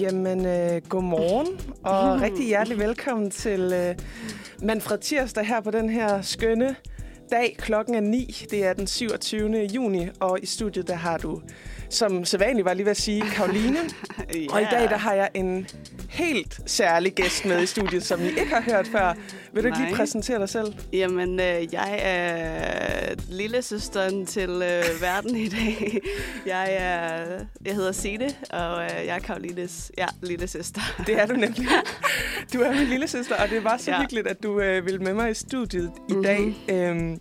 Jamen, øh, godmorgen, og rigtig hjertelig velkommen til øh, Manfred Tirsdag her på den her skønne dag. Klokken er 9. Det er den 27. juni, og i studiet der har du, som sædvanligt var lige ved at sige, Karoline. yeah. Og i dag der har jeg en helt særlig gæst med i studiet, som I ikke har hørt før. Vil du ikke lige præsentere dig selv? Jamen, øh, jeg er lille søsteren til øh, verden i dag. Jeg er, jeg hedder Signe, og øh, jeg er Karolines ja, lille søster. Det er du nemlig. Du er min lille søster, og det var så ja. Hyggeligt, at du øh, vil med mig i studiet i Mhm. dag. Øhm,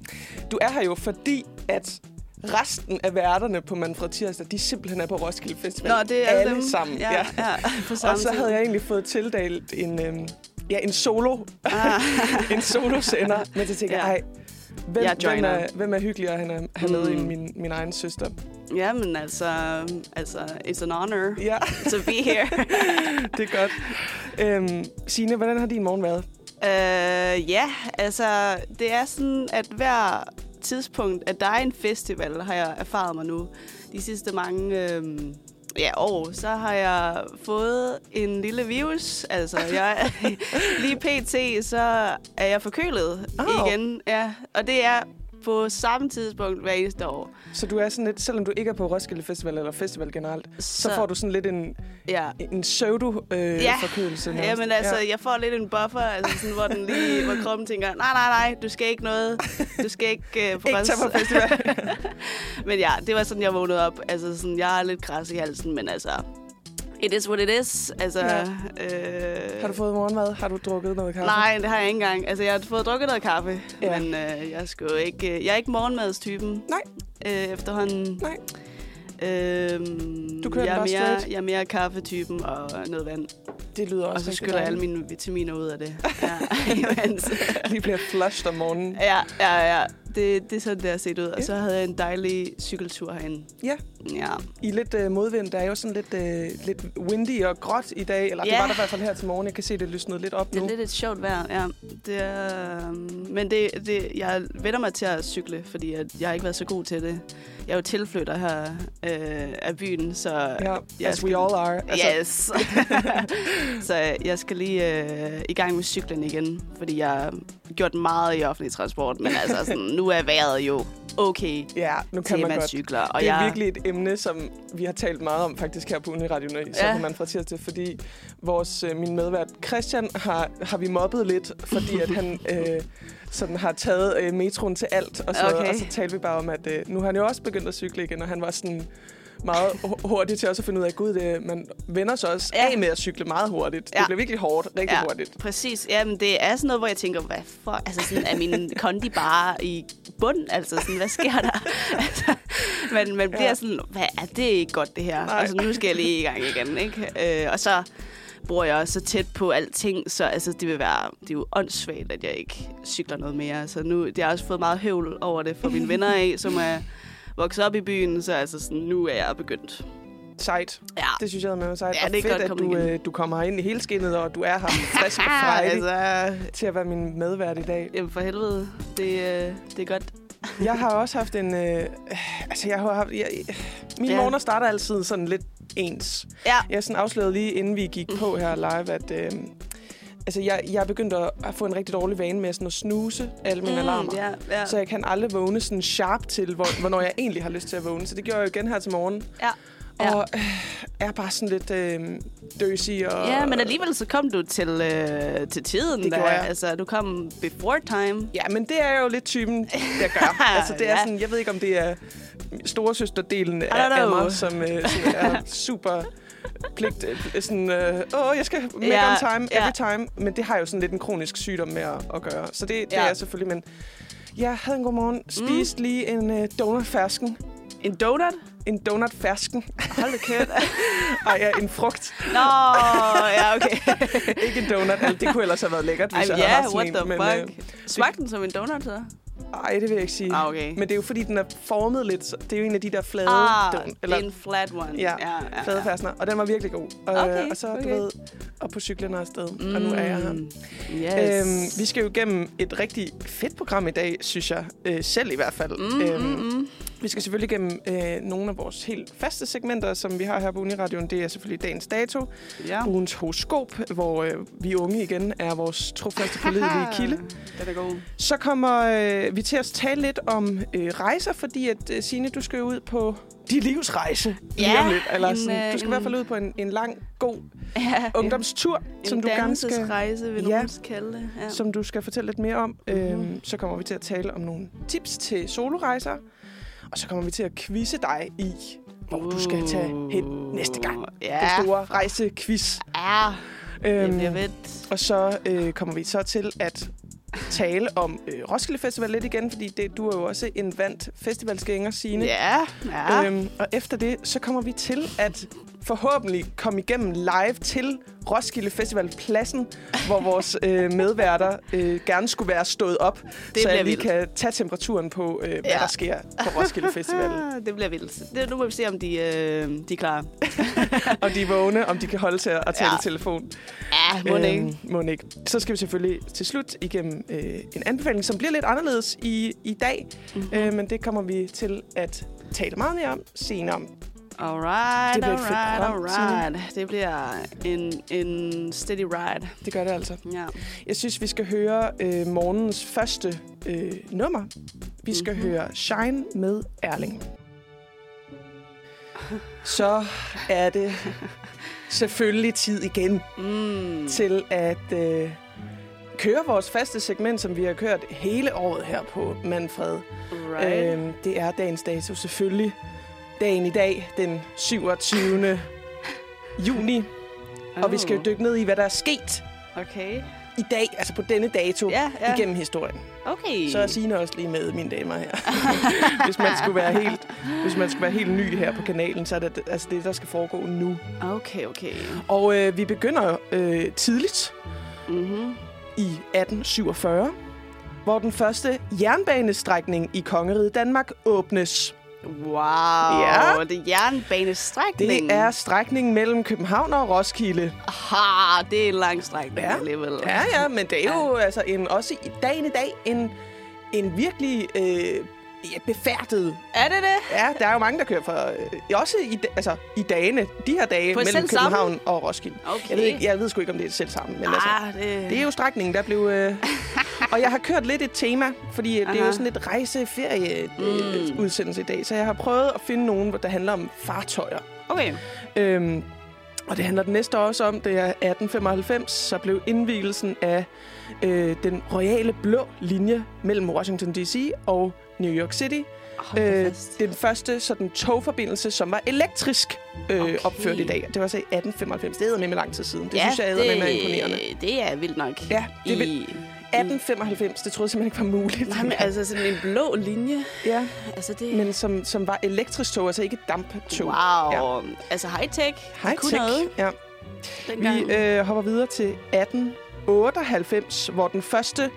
du er her jo fordi, at resten af værterne på Manfred Tirsdag, de simpelthen er på Roskilde Festival. Nå, det er alle dem. sammen. Ja, ja. på Og samme så tid. havde jeg egentlig fået tildelt en, øhm, ja, en solo, Ah. en solosender, men så tænker jeg, Ja. hvem, Jeg hvem, er, hvem er hyggelig at have, have med Mm. end min, min egen søster? Jamen, altså, altså, it's an honor Ja, to be here. det er godt. Øhm, Signe, hvordan har din morgen været? Øh, ja, altså, det er sådan, at hver tidspunkt, at der er en festival, har jeg erfaret mig nu. De sidste mange øhm, ja, år, så har jeg fået en lille virus. Altså, jeg, lige pt, så er jeg forkølet Au. igen. Ja, og det er på samme tidspunkt hver eneste år. Så du er sådan lidt, selvom du ikke er på Roskilde Festival eller festival generelt, så, så får du sådan lidt en, Ja, en pseudo-forkølelse. Øh, Ja. Jamen altså, ja. jeg får lidt en buffer, altså sådan, hvor, den lige, hvor kroppen tænker, nej, nej, nej, du skal ikke noget. Du skal ikke uh, på Ikke tage på festival. Men ja, det var sådan, jeg vågnede op. Altså sådan, jeg er lidt græs i halsen, men altså... It is what it is. Altså, Ja. øh, har du fået morgenmad? Har du drukket noget kaffe? Nej, det har jeg ikke engang. Altså, jeg har fået drukket noget kaffe, Ja. men øh, jeg, skal jo ikke, øh, jeg er ikke morgenmadstypen. Nej. Øh, efterhånden. Nej. Øhm, Du kører jeg er mere, straight? jeg er mere kaffetypen og noget vand. Det lyder også Og så skyller jeg alle mine vitaminer ud af det. Ja. Lige bliver flushed om morgenen. ja, ja, ja. Det, det er sådan, det har set ud. Ja. Og så havde jeg en dejlig cykeltur herinde. Ja. Ja. I lidt øh, modvind. Der er jo sådan lidt, øh, lidt windy og gråt i dag. Eller det Ja. var der i hvert fald her til morgen. Jeg kan se, det lysnede lidt op Det nu. er lidt et sjovt vejr, ja. Det er, øhm, men det, det, jeg vender mig til at cykle, fordi at jeg har ikke været så god til det. Jeg er jo tilflytter her øh, af byen, så... Ja, jeg as skal- we all are. Altså, Yes. så jeg skal lige øh, i gang med cyklen igen, fordi jeg har gjort meget i offentlig transport, men altså sådan, nu er vejret jo okay Ja, nu kan man man godt. cykler. Og det er jeg, virkelig et emne, som vi har talt meget om faktisk her på Uniradio så Ja. på Manfred Tirsdag, fordi vores, øh, min medvært Christian har, har vi mobbet lidt, fordi at han øh, sådan har taget øh, metroen til alt, og så, Okay. og så talte vi bare om, at øh, nu har han jo også begyndt at cykle igen, og han var sådan meget hu- hurtig til også at finde ud af, at gud, det, man vender sig også Ja. af med at cykle meget hurtigt. Det Ja. bliver virkelig hårdt, rigtig Ja. hurtigt. Præcis. Jamen, det er sådan noget, hvor jeg tænker, hvad for... Altså, sådan, er min kondi bare i bund? Altså, sådan, hvad sker der? altså, man, man bliver ja. sådan, hvad er det ikke godt, det her? Nej. Altså, nu skal jeg lige i gang igen, ikke? Øh, og så bor jeg også så tæt på alting, så altså, det vil være, det er jo åndssvagt, at jeg ikke cykler noget mere. Så nu, det har også fået meget høvl over det fra mine venner af, som er vokset op i byen, så altså sådan, nu er jeg begyndt. Sejt. Ja, Det synes jeg er med sejt. Ja, og det er fedt, at du, øh, du kommer ind i hele skinnet, og du er her frisk og frejdig altså, til at være min medvært i dag. jamen for helvede, det, øh, det er godt. Jeg har også haft en... Øh, altså, jeg har haft... Jeg, mine Ja. morgener starter altid sådan lidt ens. Ja, Jeg sådan afslørede lige, inden vi gik på her live, at... Øh, altså, jeg, jeg er begyndt at, at få en rigtig dårlig vane med sådan at snuse alle mine mm, alarmer. Ja, ja. Så jeg kan aldrig vågne sådan sharp til, hvor, hvornår jeg egentlig har lyst til at vågne. Så det gjorde jeg jo igen her til morgen. Ja. Ja. Og øh, er bare sådan lidt øh, døsig. Og, Ja, men alligevel så kom du til, øh, til tiden. Det der. jeg. Altså, du kom before time. Ja, men det er jo lidt typen, jeg gør. altså, det er Ja. sådan, jeg ved ikke, om det er storesøsterdelen af, af mig, som, øh, som er super pligt. øh, Sådan, øh, åh, jeg skal make Ja, on time, every time. Men det har jo sådan lidt en kronisk sygdom med at, at gøre. Så det, det Ja. er selvfølgelig, men jeg havde en god morgen. Spiste mm. lige en øh, donutfersken. En donut? En donutfersken. Hold da kæft. Ej, ja, en frugt. Nå, ja, okay. Ikke en donut. Altså, det kunne ellers have været lækkert, hvis Ej, jeg havde ja, haft sådan what en. the men, fuck. Smagte den som en donut, så? Øh, ej, det vil jeg ikke sige. Ah, okay. Men det er jo fordi, den er formet lidt. så- Det er jo en af de der flade Ah, don- det eller er en flat one. Ja, ja, ja, flade ja. fastner. Og den var virkelig god. Og, Okay, og så, du okay. ved, op på cyklen og afsted. Mm. Og nu er jeg her. Mm, Yes. Øhm, vi skal jo igennem et rigtig fedt program i dag, synes jeg. Øh, selv i hvert fald. Mm, øhm, mm, mm. Vi skal selvfølgelig gennem øh, nogle af vores helt faste segmenter, som vi har her på Uniradioen. Det er selvfølgelig dagens dato, Ja. ugens horoskop, hvor øh, vi unge igen er vores trofaste pålidelige kilde. Den er god. Så kommer øh, vi til at tale lidt om øh, rejser, fordi at øh, Signe, du skal jo ud på din livsrejse lige Ja, om lidt. Eller en, sådan, øh, du skal i en- hvert fald ud på en, en lang, god Ja, ungdomstur, en, som en du gerne skal, dannelsesrejse, vil Ja. kalde det. Ja. som du skal fortælle lidt mere om. Mhm. Øhm, så kommer vi til at tale om nogle tips til solorejser. Og så kommer vi til at quizze dig i, hvor du skal tage hen næste gang. Ja, Den store rejsequiz. ja det Øhm, bliver fedt. og så øh, kommer vi så til at tale om øh, Roskilde Festival lidt igen, fordi det, du er jo også en vandt festivalsgænger, Signe. Ja, ja. Øhm, og efter det, så kommer vi til at forhåbentlig komme igennem live til Roskilde Festival pladsen, hvor vores øh, medværter øh, gerne skulle være stået op, så jeg lige vildt. kan tage temperaturen på, øh, hvad Ja. der sker på Roskilde Festival. Det bliver vildt. Det, nu må vi se, om de, øh, de er klar. og de er vågne, om de kan holde til at tale Ja. telefon. Ja, må ikke. Øhm, må ikke. Så skal vi selvfølgelig til slut igennem øh, en anbefaling, som bliver lidt anderledes i, i dag. Mhm. Mm-hmm. Øh, men det kommer vi til at tale meget mere om senere. Alright, Det bliver alright, alright. Det bliver en, en steady ride. Det gør det altså. Ja. Jeg synes, vi skal høre øh, morgens første øh, nummer. Vi skal Mhm. mm-hmm. høre Shine med Erling. Så er det selvfølgelig tid igen Mm. til at øh, køre vores faste segment, som vi har kørt hele året her på Manfred. Right. Øhm, det er dagens dato selvfølgelig. Dagen i dag, den 27. juni. Og vi skal jo Oh, dykke ned i, hvad der er sket Okay. i dag, altså på denne dato, Ja, ja. igennem historien. Okay. Så er Signe også lige med, mine damer her. hvis man skulle være helt, hvis man skulle være helt ny her på kanalen, så er det altså det, der skal foregå nu. Okay, okay. Og øh, vi begynder øh, tidligt Mm-hmm. i 1847, hvor den første jernbanestrækning i kongeriget Danmark åbnes. Wow. Ja. Det er jernbanestrækning. Det er strækningen mellem København og Roskilde. Ha, det er en lang strækning Ja. alligevel. Ja, ja, men det er jo altså en, også i dagen i dag en, en virkelig øh, ja, befærdet Er det det? Ja, der er jo mange, der kører fra... Øh, også i, altså, i dagene, de her dage, På mellem? København og Roskilde. Okay. Jeg ved, ikke, jeg ved sgu ikke, om det er selv sammen, men altså... ah, det... Det er jo strækningen, der blev... Øh, og jeg har kørt lidt et tema, fordi øh, det er jo Aha. sådan lidt rejse-ferie Mm. udsendelse i dag. Så jeg har prøvet at finde nogen, hvor der handler om fartøjer. Okay. Øhm, og det handler den næste også om, det er 1895, så blev indvielsen af øh, den royale blå linje mellem Washington D.C. og New York City. Hold Øh, den første sådan, togforbindelse, som var elektrisk øh, Okay. opført i dag. Det var så i 1895. Det er med lang tid siden. Det synes jeg det, er med imponerende. det er vildt nok. Ja, det er I... 1895, det troede jeg simpelthen ikke var muligt. Nej, men altså sådan en blå linje. ja, Altså det... men som, som var elektrisk tog, altså ikke damptog. Wow. Ja. Ja. Altså high-tech. High Kunne tech. noget Ja. dengang. Vi øh, hopper videre til 1898, hvor den første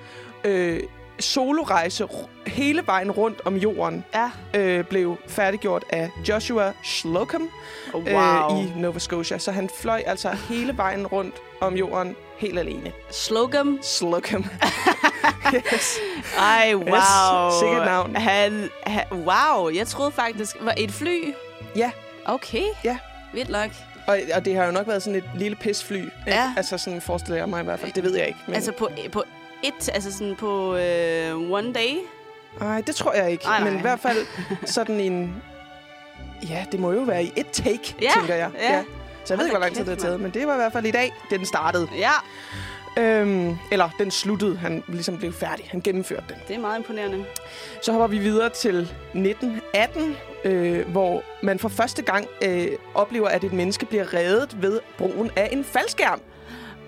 øh, solorejse hele vejen rundt om jorden Ja. øh, blev færdiggjort af Joshua Slocum Oh, wow. øh, i Nova Scotia. Så han fløj altså hele vejen rundt om jorden helt alene. Slocum. Slocum. yes. Ej, wow. sikkert navn. Han, han, wow, jeg troede faktisk... Var et fly? Ja. Okay. Ja. Vildt nok. Og, og det har jo nok været sådan et lille pisfly. ikke? Ja. Altså sådan forestiller jeg mig i hvert fald. Det ved jeg ikke. Men... Altså på, på et... Altså sådan på øh, one day? Nej, det tror jeg ikke. Ej, nej. Men i hvert fald sådan en... Ja, det må jo være i et take, Ja, tænker jeg. ja. Så jeg ved ikke, hvor lang tid det har taget, men det var i hvert fald i dag, den startede. Ja, Øhm, eller den sluttede. Han ligesom blev færdig. Han gennemførte den. det er meget imponerende. Så hopper vi videre til 1918, øh, hvor man for første gang øh, oplever, at et menneske bliver reddet ved brugen af en faldskærm.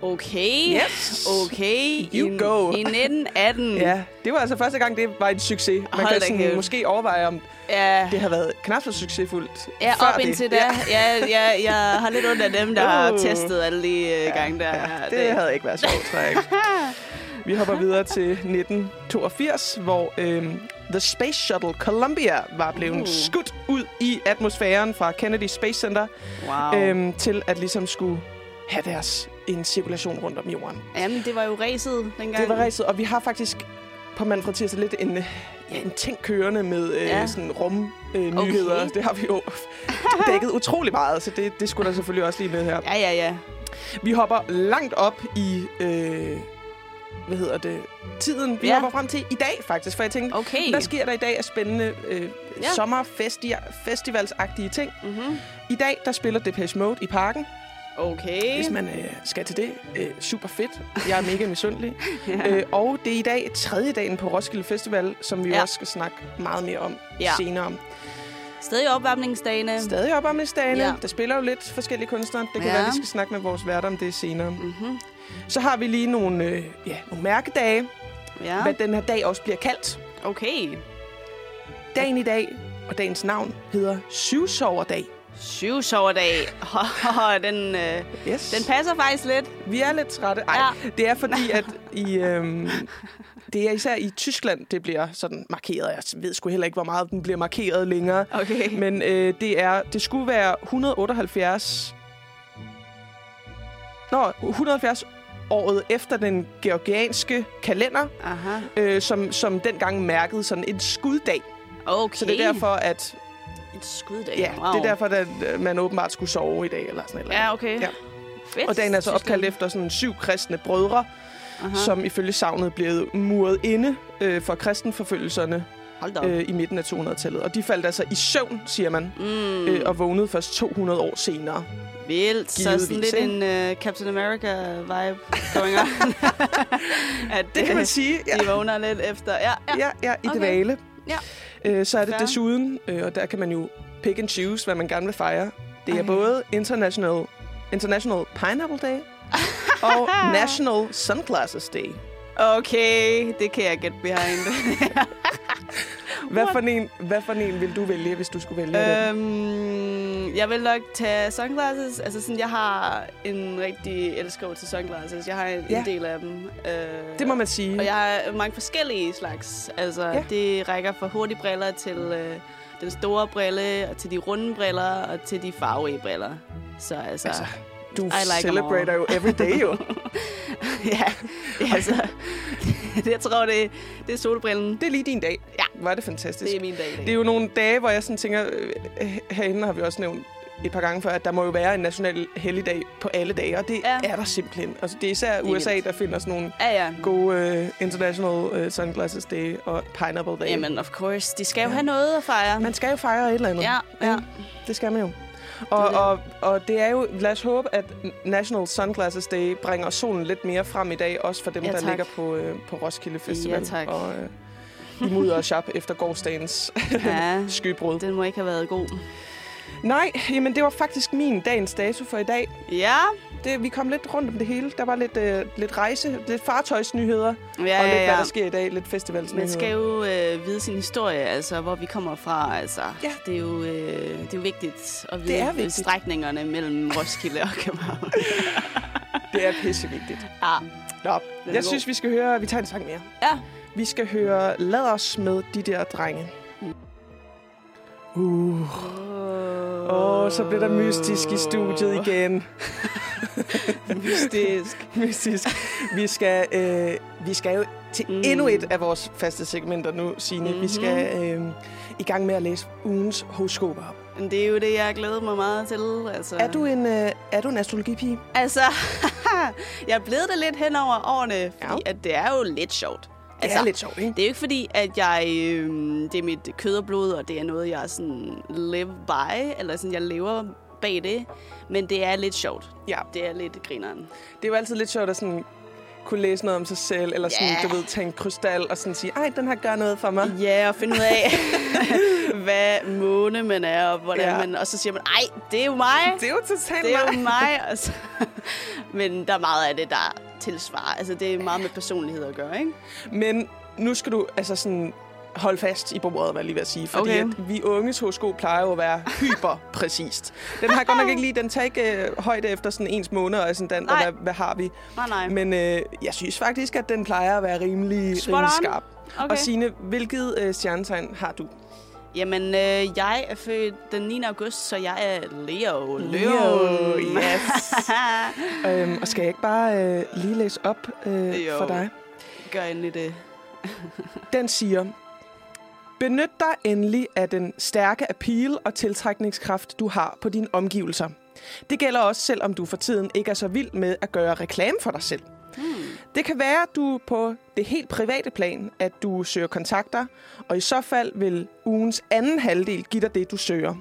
Okay. Yes. Okay. You I, go. I 1918. Ja, det var altså første gang, det var en succes. Man Hold kan da sådan, kæft. måske overveje, om ja. det har været knap så succesfuldt Ja, før op det. indtil da. Ja. Ja, jeg har lidt ondt af dem, der har Uh. testet alle de uh, gange der. Ja, det havde ikke været sjovt, tror jeg. Vi hopper videre til 1982, hvor øhm, The Space Shuttle Columbia var blevet uh. skudt ud i atmosfæren fra Kennedy Space Center Wow. øhm, til at ligesom skulle have deres en cirkulation rundt om jorden. Jamen, det var jo ræset dengang. Det var ræset, og vi har faktisk på Manfred Tirsdag lidt en, ja, en ting kørende med øh, Ja. sådan rum øh, nyheder. Okay. Det har vi jo dækket utrolig meget, så det, det skulle der selvfølgelig også lige med her. Ja, ja, ja. Vi hopper langt op i, øh, hvad hedder det, tiden. Vi Ja. hopper frem til i dag faktisk, for jeg tænkte, Okay. hvad sker der i dag af spændende øh, Ja. sommerfestivalsagtige ting? Mm-hmm. I dag, der spiller Depeche Mode i parken. Okay. Hvis man øh, skal til det, øh, super fedt. Jeg er mega misundelig. ja. øh, og det er i dag tredje dagen på Roskilde Festival, som vi ja. Også skal snakke meget mere om ja. Senere. Stadig opvarmningsdagene. Stadig opvarmningsdagene. Ja. Der spiller jo lidt forskellige kunstnere. Det kan Ja. være, vi skal snakke med vores værter om det senere. Mm-hmm. Så har vi lige nogle, øh, ja, nogle mærkedage. Ja. hvad den her dag også bliver kaldt. Okay. Dagen i dag og dagens navn hedder Syvsoverdag. Syvsoverdag. den, øh, Yes. den passer faktisk lidt. Vi er lidt trætte. Ej, Ja. det er fordi, at i, øhm, det er især i Tyskland, det bliver sådan markeret. Jeg ved sgu heller ikke, hvor meget den bliver markeret længere. Okay. Men øh, det er det skulle være 178... Nå, 170 året efter den georgianske kalender, Aha. øh, som, som dengang mærkede sådan en skuddag. Okay. Så det er derfor, at Et skuddag. ja, wow. det er derfor, at øh, man åbenbart skulle sove i dag. Eller sådan eller. Ja, okay. Ja. Fedt. Og dagen er så opkaldt efter sådan syv kristne brødre, Aha. som ifølge savnet blev muret inde øh, for kristenforfølgelserne øh, i midten af 200-tallet. Og de faldt altså i søvn, siger man, Mm, øh, og vågnede først 200 år senere. vildt. Så sådan lidt ikke? en uh, Captain America-vibe going on. At Det kan man øh, sige. Ja, de vågner lidt efter. Ja, ja. ja, ja i Okay. dvale. Ja. Øh, så er det Fair. desuden, øh, og der kan man jo pick and choose, hvad man gerne vil fejre. Det er Ej. både International, International Pineapple Day og National Sunglasses Day. Okay, det kan jeg get behind. Hvad for, en, hvad for en vil du vælge, hvis du skulle vælge den? øhm, jeg vil nok tage sunglasses. Altså sådan, jeg har en rigtig elsker til sunglasses. Jeg har en, Ja. en del af dem. Øh, Det må man sige. Og jeg har mange forskellige slags. Altså, Ja. det rækker fra hurtige briller til øh, den store brille, og til de runde briller, og til de farvige briller. Så altså... Altså, du like 'em celebrater jo every day, jo. ja, det er altså... jeg tror, det, det er solbrillen. Det er lige din dag. Ja. Er det fantastisk. Det er min dag. i dag. Det er jo nogle dage, hvor jeg sådan tænker, øh, herinde har vi også nævnt et par gange før, at der må jo være en national helligdag på alle dage, og det ja. Er der simpelthen. Altså, det er især Det er USA, vildt. der finder sådan nogle Ja, ja. gode uh, International uh, Sunglasses Day og Pineapple Day. Jamen, of course. De skal jo Ja. have noget at fejre. Man skal jo fejre et eller andet. Ja, ja. Det skal man jo. Og, det. og, og det er jo, lad os håbe, at National Sunglasses Day bringer solen lidt mere frem i dag, også for dem, Ja, der ligger på, øh, på Roskilde Festival. Ja, tak. Og øh, i mudder og shop efter gårdsdagens ja. skybrud. Den må ikke have været god. Nej, jamen det var faktisk min dagens dato for i dag. Ja. Det, vi kom lidt rundt om det hele. Der var lidt, øh, lidt rejse, lidt fartøjsnyheder, Ja, og lidt, ja, hvad ja. der sker i dag. Lidt festivalsnyheder. Man skal jo øh, vide sin historie, altså hvor vi kommer fra. Altså, Ja. det, er jo, øh, det er jo vigtigt at Det vide er vigtigt. strækningerne mellem Roskilde og København. Det er pissevigtigt. ja. Nå, jeg synes, vi skal høre... Vi tager en sang mere. ja. Vi skal høre Lad os med de der drenge. Uh. Åh, oh, så bliver der mystisk i studiet igen. Mystisk. mystisk. Vi skal, øh, vi skal jo til mm. Endnu et af vores faste segmenter nu, Signe. Mm-hmm. Vi skal øh, i gang med at læse ugens horoskoper op. Det er jo det, jeg glæder mig meget til. Altså, Er du en, øh, er du en astrologipige? Altså, jeg er blevet det lidt hen over årene, fordi Ja. at det er jo lidt sjovt. Det Altså, er lidt sjovt, ikke? Det er jo ikke fordi, at jeg, øh, det er mit kød og blod, og det er noget, jeg sådan live by, eller sådan, jeg lever bag det. Men det er lidt sjovt. Ja, Det er lidt grineren. det er jo altid lidt sjovt at sådan kunne læse noget om sig selv, eller sådan, Ja. du ved, tage en krystal og sådan sige, ej, den her gør noget for mig. Ja, og finde ud af, hvad måne man er, og hvordan ja. man... Og så siger man, ej, det er jo mig. Det er jo totalt Det er mig. jo mig. Men der er meget af det, der tilsvarer. Altså, det er meget med personlighed at gøre, ikke? Men nu skal du altså sådan holde fast i bordet, hvad jeg lige ved at sige. Fordi Okay. at vi unges horoskop plejer jo at være hyper-præcist. Den har godt nok ikke lige, den tager ikke øh, højde efter sådan ens måneder og sådan den, og hvad, hvad har vi. Nej, nej. Men øh, jeg synes faktisk, at den plejer at være rimelig, rimelig skarp. okay. Og Signe, hvilket øh, stjernetegn har du? Jamen, øh, jeg er født den 9. august, så jeg er Leo. Leo, yes. øhm, og skal jeg ikke bare øh, lige læse op øh, Jo. for dig? Gør endelig det. Den siger, Benyt dig endelig af den stærke appeal og tiltrækningskraft, du har på dine omgivelser. Det gælder også, selvom du for tiden ikke er så vild med at gøre reklame for dig selv. Hmm. Det kan være, at du på det helt private plan, at du søger kontakter, og i så fald vil ugens anden halvdel give dig det, du søger.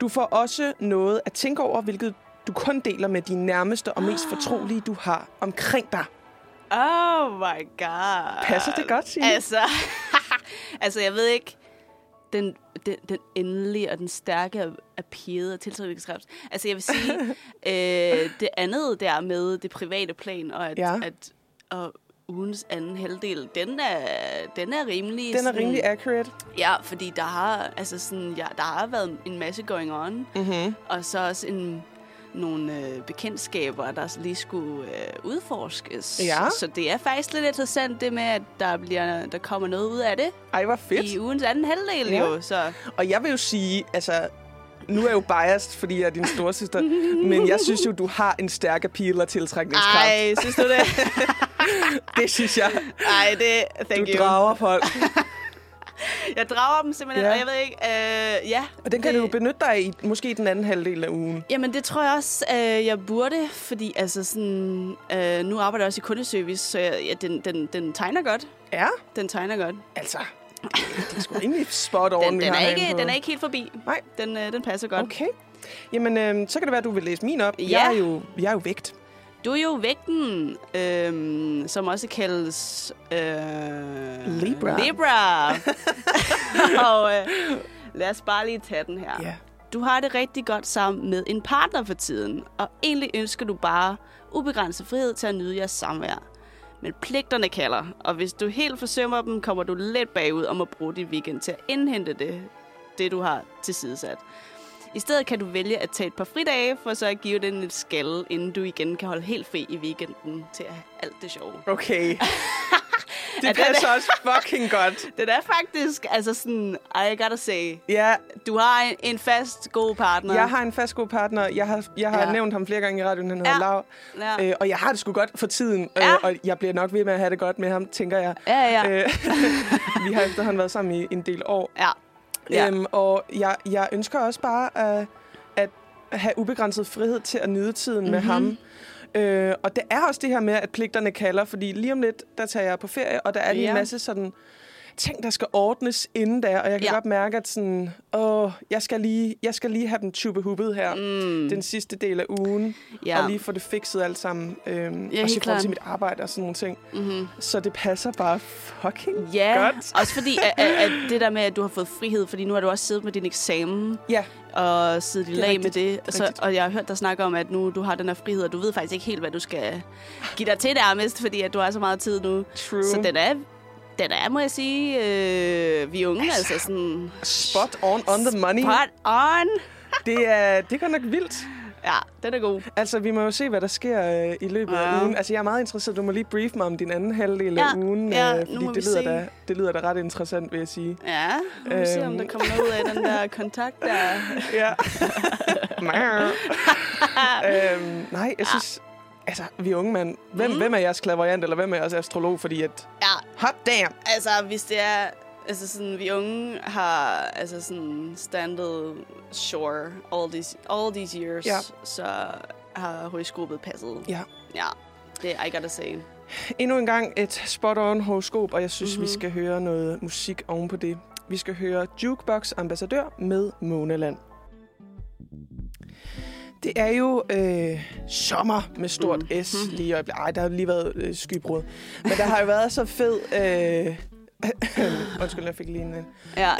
Du får også noget at tænke over, hvilket du kun deler med de nærmeste og mest fortrolige, du har omkring dig. Oh my god. Passer det godt, Signe? Altså, altså jeg ved ikke, den, den, den endelige og den stærke appeal og tiltrækningskraft. Altså jeg vil sige, øh, det andet der med det private plan, og at, Ja. at og ugens anden halvdel, den er, den er rimelig... Den er sådan- rimelig accurate. Ja, fordi der har, altså sådan, ja, der har været en masse going on, Mm-hmm. og så også en, nogle øh, bekendtskaber, der lige skulle øh, udforskes. Ja. Så det er faktisk lidt interessant det med, at der, bliver, der kommer noget ud af det Ej, hvor fedt. i ugens anden halvdel Ja. jo. Så Og jeg vil jo sige, altså... Nu er jeg jo biased, fordi jeg er din storsøster, men jeg synes jo, du har en stærk appeal og tiltrækningskraft. ej, synes du det? Det synes jeg. ej, det, thank Du you. drager folk. Jeg drager dem simpelthen, Ja. og jeg ved ikke, øh, ja. Og den kan det, du benytte dig i måske den anden halvdel af ugen. Jamen, det tror jeg også, øh, jeg burde, fordi altså sådan, øh, nu arbejder jeg også i kundeservice, så jeg, ja, den, den, den tegner godt. Ja, Den tegner godt. altså. Det er sgu rimelig spot on, Den, den, er ikke, på. den er ikke helt forbi. Nej. Den, øh, den passer godt. Okay. Jamen, øh, så kan det være, at du vil læse min op. Ja. Jeg, er jo, jeg er jo vægt. Du er jo vægten, øhm, som også kaldes... Øh, Libra. Libra. og øh, lad os bare lige tage den her. Ja. Du har det rigtig godt sammen med en partner for tiden, og egentlig ønsker du bare ubegrænset frihed til at nyde jeres samvær. Men pligterne kalder, og hvis du helt forsømmer dem, kommer du lidt bagud om at bruge dit weekend til at indhente det, det du har tilsidesat. I stedet kan du vælge at tage et par fridage, for så at give den et skalle, inden du igen kan holde helt fri i weekenden til at have alt det sjove. Okay. det Er det- passer også fucking godt. Det er faktisk, altså sådan, I gotta say, Ja, du har en, en fast, god partner. jeg har en fast god partner. Jeg har, jeg har Ja. nævnt ham flere gange i radioen. Han hedder Ja. Lav. Ja, Øh, og jeg har det sgu godt for tiden. Ja. Øh, og jeg bliver nok ved med at have det godt med ham, tænker jeg. ja, ja. Øh, vi har efterhånden været sammen i en del år. ja. Ja. Øhm, og jeg, jeg ønsker også bare at, at have ubegrænset frihed til at nyde tiden mm-hmm. med Mhm. ham. Øh, og det er også det her med, at pligterne kalder, fordi lige om lidt, der tager jeg på ferie, og der er lige Ja. en masse sådan ting, der skal ordnes inden da, og jeg kan Ja. godt mærke, at sådan, åh, jeg skal lige, jeg skal lige have den tubehubbet her, Mm. den sidste del af ugen, ja. og lige få det fikset alt sammen, øhm, Ja, også i forhold til mit arbejde og sådan nogle ting. Mm-hmm. Så det passer bare fucking Ja, godt. også fordi at, at, det der med, at du har fået frihed, fordi nu har du også siddet med din eksamen Ja, og siddet i Det lag med rigtigt. det. Så, Rigtigt. og jeg har hørt dig snakke om, at nu du har den her frihed, og du ved faktisk ikke helt, hvad du skal give dig til nærmest, fordi at du har så meget tid nu. true. Så den er, den er, må jeg sige, øh, vi er unge, Altså, altså, sådan... Spot on on the money. Spot on! Det er, det er godt nok vildt. Ja, den er god. Altså, vi må jo se, hvad der sker øh, i løbet af Ja. ugen. Altså, jeg er meget interesseret. Du må lige brief mig om din anden halvdel af Ja, ugen. ja, øh, fordi det vi lyder, se. da, det lyder da ret interessant, vil jeg sige. Ja, nu må vi se, om Øhm. der kommer noget ud af den der kontakt der. Ja. øhm, nej, jeg synes... Altså, vi er unge, mand. Hvem, Mm. hvem er jeres klaverjant, eller hvem er jeres astrolog? Fordi at... Ja, Hot damn! Altså, hvis det er... Altså, sådan, vi unge har altså sådan standet sure all these, all these years, Ja. så har horoskopet passet. Ja. Ja, det I gotta say. Endnu en gang et spot-on horoskop, og jeg synes, mm-hmm. vi skal høre noget musik oven på det. Vi skal høre Jukebox Ambassadør med Måneland. Det er jo øh, sommer med stort Mhm. S lige i øjeblikket. Ej, der har lige været øh, skybrud. Men der har jo været så fed... Øh, Undskyld, jeg fik lige en... Ja.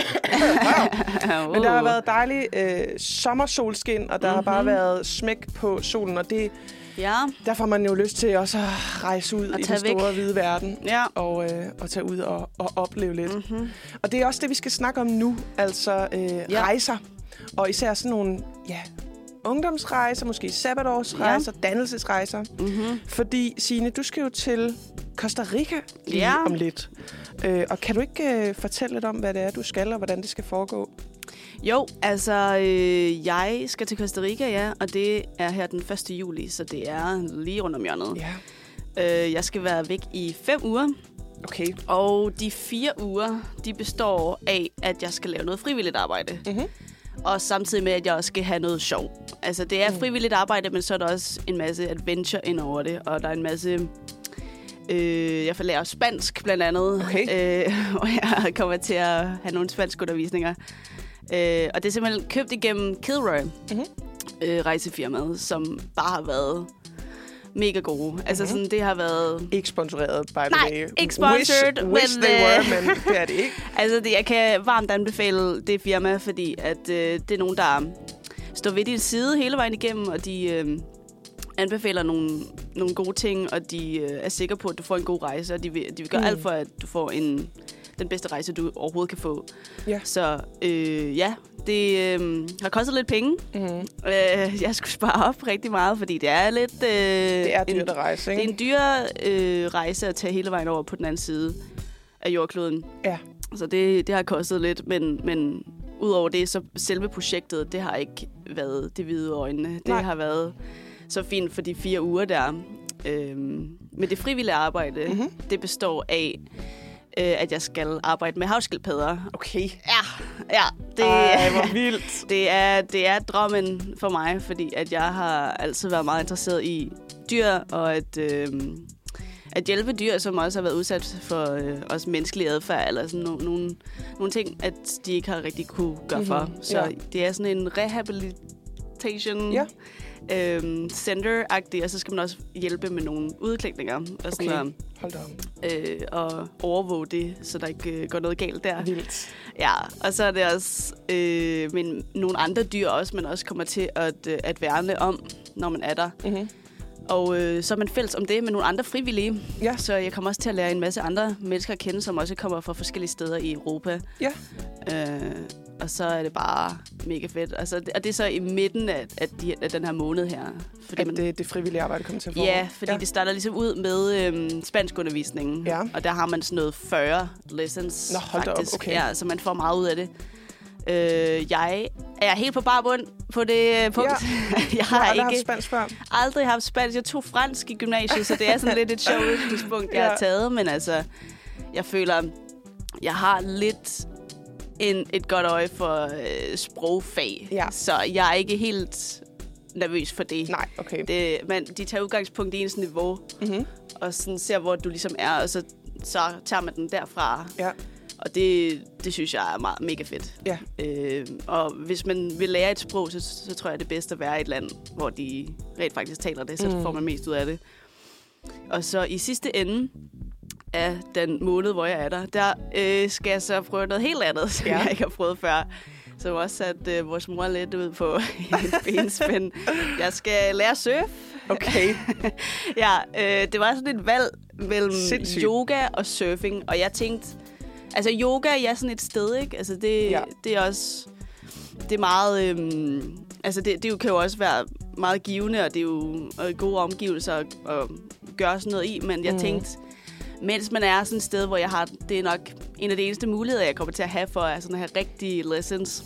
Men der har været dejlig øh, sommersolskin, og der mm-hmm. har bare Mhm. været smæk på solen, og det, Ja, der får man jo lyst til også at rejse ud At i den tage væk. store hvide verden ja. og, øh, og tage ud og, og opleve lidt. Mm. Mm-hmm. Og det er også det, vi skal snakke om nu, altså øh. Ja. rejser. Og især sådan nogle ja, ungdomsrejser, måske sabbatårsrejser, ja. dannelsesrejser. Mm-hmm. Fordi, Signe, du skal jo til Costa Rica lige Ja. om lidt. Øh, og kan du ikke øh, fortælle lidt om, hvad det er, du skal, og hvordan det skal foregå? Jo, altså, øh, jeg skal til Costa Rica, ja, og det er her den 1. juli, så det er lige rundt om hjørnet. Ja. Øh, jeg skal være væk i fem uger, Okay. Og de fire uger, de består af, at jeg skal lave noget frivilligt arbejde. Mm-hmm. Og samtidig med, at jeg også skal have noget sjov. Altså, det er Mm. frivilligt arbejde, men så er der også en masse adventure ind over det. Og der er en masse... Øh, jeg får lære spansk, blandt andet. Okay. Øh, og jeg kommer til at have nogle spansk undervisninger. Øh, og det er simpelthen købt igennem Kilroy, Mhm. øh, rejsefirmaet, som bare har været mega gode. Altså, Mhm. sådan, det har været... Ikke sponsoreret, by the Nej, way. ikke sponsored, Wish, wish men, they øh, were, men det er det ikke. Altså, det, jeg kan varmt anbefale det firma, fordi at, øh, det er nogen, der står ved din side hele vejen igennem, og de øh, anbefaler nogle, nogle gode ting, og de øh, er sikre på, at du får en god rejse, og de vil, de vil gøre mm. alt for, at du får en, den bedste rejse, du overhovedet kan få. Ja. Så øh, ja, det øh, har kostet lidt penge. Mm-hmm. Øh, jeg skulle spare op rigtig meget, fordi det er lidt... Øh, Det er en- dyrt at rejse, det er ikke? en dyr øh, rejse at tage hele vejen over på den anden side af jordkloden. Ja. Så det, det har kostet lidt, men, men udover det, så selve projektet, det har ikke været det hvide øjnene. Det Nej. har været så fint for de fire uger der. Øhm, men det frivillige arbejde, Mhm. mm-hmm. det består af, øh, at jeg skal arbejde med havskildpadder. Okay. Ja, ja. Det, Ej, hvor vildt. det er, det er drømmen for mig, fordi at jeg har altid været meget interesseret i dyr, og at, øh, at hjælpe dyr, som også har været udsat for øh, også menneskelig adfærd, eller sådan no- nogle, nogle ting, at de ikke har rigtig kunne gøre Mhm, for. Så ja. det er sådan en rehabilitation Ja. Øhm, center-agtig, og så skal man også hjælpe med nogle udklækninger, og sådan Okay. Hold da øh, og overvåge det, så der ikke øh, går noget galt der. Vildt. Ja, og så er det også øh, men nogle andre dyr også, man også kommer til at, øh, at værne om, når man er der. Mm-hmm. Og øh, så er man fælles om det med nogle andre frivillige. Ja. Så jeg kommer også til at lære en masse andre mennesker at kende, som også kommer fra forskellige steder i Europa. Ja. Øh, og så er det bare mega fedt. Altså, det- og det er så i midten af, af, de, af den her måned her. Fordi At det, det frivillige arbejde kommer til at. Ja, fordi ja. det starter ligesom ud med øhm, spanskundervisningen. Ja. Og der har man sådan noget 40 lessons, Nå, hold da op, faktisk. okay. Ja, så man får meget ud af det. Øh, jeg er helt på barbund på det øh, punkt. Ja. jeg har har aldrig haft ikke spansk før. aldrig haft spansk. Jeg tog fransk i gymnasiet, så det er sådan lidt et sjovt udgangspunkt, jeg Ja. har taget. Men altså, jeg føler, jeg har lidt en, et godt øje for øh, sprogfag. Ja. Så jeg er ikke helt nervøs for det. Nej, okay. Det, man, de tager udgangspunkt i ens niveau, Mm-hmm. og sådan ser, hvor du ligesom er, og så, så tager man den derfra. Ja. Og det, det synes jeg er meget, mega fedt. Ja. Øh, og hvis man vil lære et sprog, så, så tror jeg, det er bedst at være i et land, hvor de rent faktisk taler det, så mm. får man mest ud af det. Og så i sidste ende af den måned, hvor jeg er der, der øh, skal jeg så prøve noget helt andet, som Ja. jeg ikke har prøvet før. Så også sat øh, vores mor lidt ud på en benspænd. Jeg skal lære at surfe. Okay. Ja, øh, det var sådan et valg mellem Sindssygt. yoga og surfing, og jeg tænkte, altså yoga er ja, sådan et sted, ikke? Altså det, Ja. det er også, det er meget, øhm, altså det, det kan jo også være meget givende, og det er jo gode omgivelser at, at gøre sådan noget i, men jeg mm. tænkte, mens man er sådan et sted, hvor jeg har, det er nok en af de eneste muligheder, jeg kommer til at have for at sådan have rigtige lessons.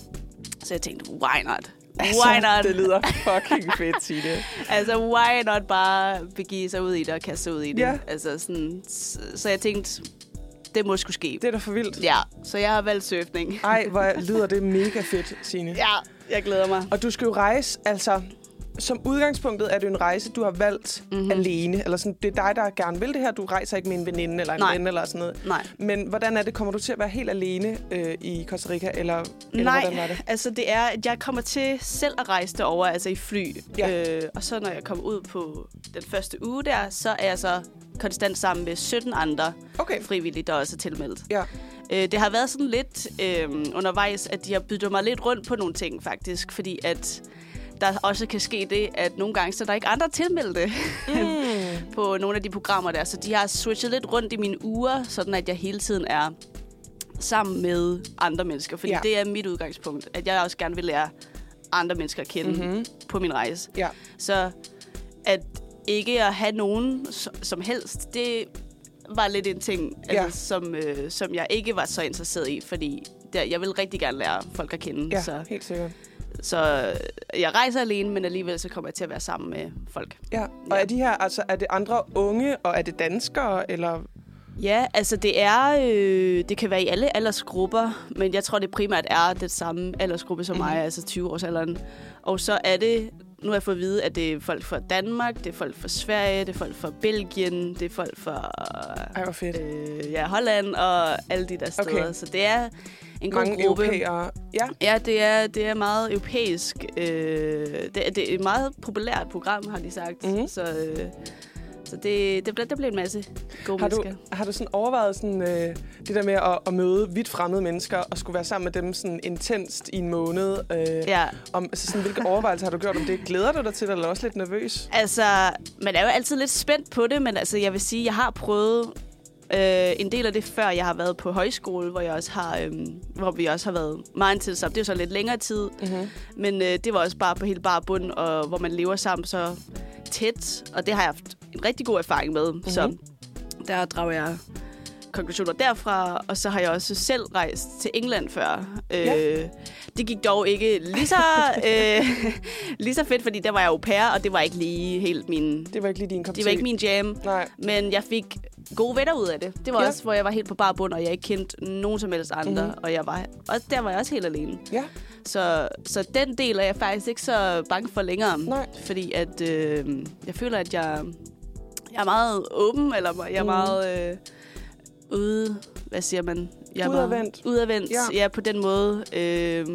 Så jeg tænkte, why not? Why not? det lyder fucking fedt, Signe. Altså, why not bare begive sig ud i det og kaste sig ud i det? Ja. Altså, sådan, så, så jeg tænkte, det må skulle ske. Det er da for vildt. Ja, så jeg har valgt surfning. Ej, hvor lyder det mega fedt, Signe. Ja, jeg glæder mig. Og du skal jo rejse, altså... Som udgangspunktet er det en rejse, du har valgt Mhm. mm-hmm. alene. Eller sådan, det er dig, der gerne vil det her. Du rejser ikke med en veninde eller en Nej. ven eller sådan noget. Nej. Men hvordan er det? Kommer du til at være helt alene øh, i Costa Rica? Eller, eller Nej, hvordan var det? altså det er, at jeg kommer til selv at rejse derover, altså i fly. Ja. Øh, og så når jeg kommer ud på den første uge der, så er jeg så konstant sammen med 17 andre Okay. frivillige, der også er tilmeldt. Ja. Øh, det har været sådan lidt øh, undervejs, at de har byttet mig lidt rundt på nogle ting faktisk, fordi at der også kan ske det, at nogle gange så er der ikke andre tilmeldte Mm. på nogle af de programmer der. Så de har switchet lidt rundt i mine uger, sådan at jeg hele tiden er sammen med andre mennesker. Fordi Ja. ja. det er mit udgangspunkt, at jeg også gerne vil lære andre mennesker at kende Mhm. mm-hmm. på min rejse. Ja. Så at ikke at have nogen som helst, det var lidt en ting, Ja. altså, som, øh, som jeg ikke var så interesseret i, fordi der, jeg vil rigtig gerne lære folk at kende. Ja, Så, helt sikkert. Så jeg rejser alene, men alligevel så kommer jeg til at være sammen med folk. Ja. Og Ja. er de her, altså, er det andre unge, og er det danskere, eller... Ja, altså det er, øh, det kan være i alle aldersgrupper, men jeg tror, det primært er det samme aldersgruppe som mig, altså 20-årsalderen. Og så er det, nu har jeg fået at vide, at det er folk fra Danmark, det er folk fra Sverige, det er folk fra Belgien, det er folk fra Ej, hvor fedt. øh, ja, Holland og alle de der steder. Okay. Så det er en god Mange gruppe. europæere. Ja, Ja, det er, det er meget europæisk. Øh, det, er- det er et meget populært program, har de sagt. Mhm. Så, øh, så det, det, bliver, det bliver en masse gode har du, mennesker. har du sådan overvejet sådan, øh, det der med at, at møde vidt fremmede mennesker og skulle være sammen med dem sådan intenst i en måned? Øh, Ja, om, altså sådan, hvilke overvejelser har du gjort om det? Glæder du dig til det, eller er du også lidt nervøs? altså, man er jo altid lidt spændt på det, men altså, jeg vil sige, jeg har prøvet øh, en del af det, før jeg har været på højskole, hvor, jeg også har, øh, hvor vi også har været meget sammen. Det er jo så lidt længere tid, Mm-hmm. men øh, det var også bare på helt bare bund, og hvor man lever sammen så tæt, og det har jeg haft en rigtig god erfaring med. Mm-hmm. Så der drager jeg konklusioner derfra, og så har jeg også selv rejst til England før. Ja. Øh, det gik dog ikke lige så, øh, lige så fedt, fordi der var jeg au pair, og det var ikke lige helt min... Det var ikke lige din kop Det var ikke min jam, Nej. men jeg fik gode venner ud af det. Det var Ja. også, hvor jeg var helt på bar bund, og jeg ikke kendte nogen som helst andre, mm-hmm. og jeg var, og der var jeg også helt alene. Ja, Så, så den del er jeg faktisk ikke så bange for længere. Nej. Fordi at øh, jeg føler, at jeg, jeg er meget åben, eller jeg er Mm. meget øh, ude... Hvad siger man? Jeg Udadvendt. Udadvendt, Ja. ja. på den måde. Øh,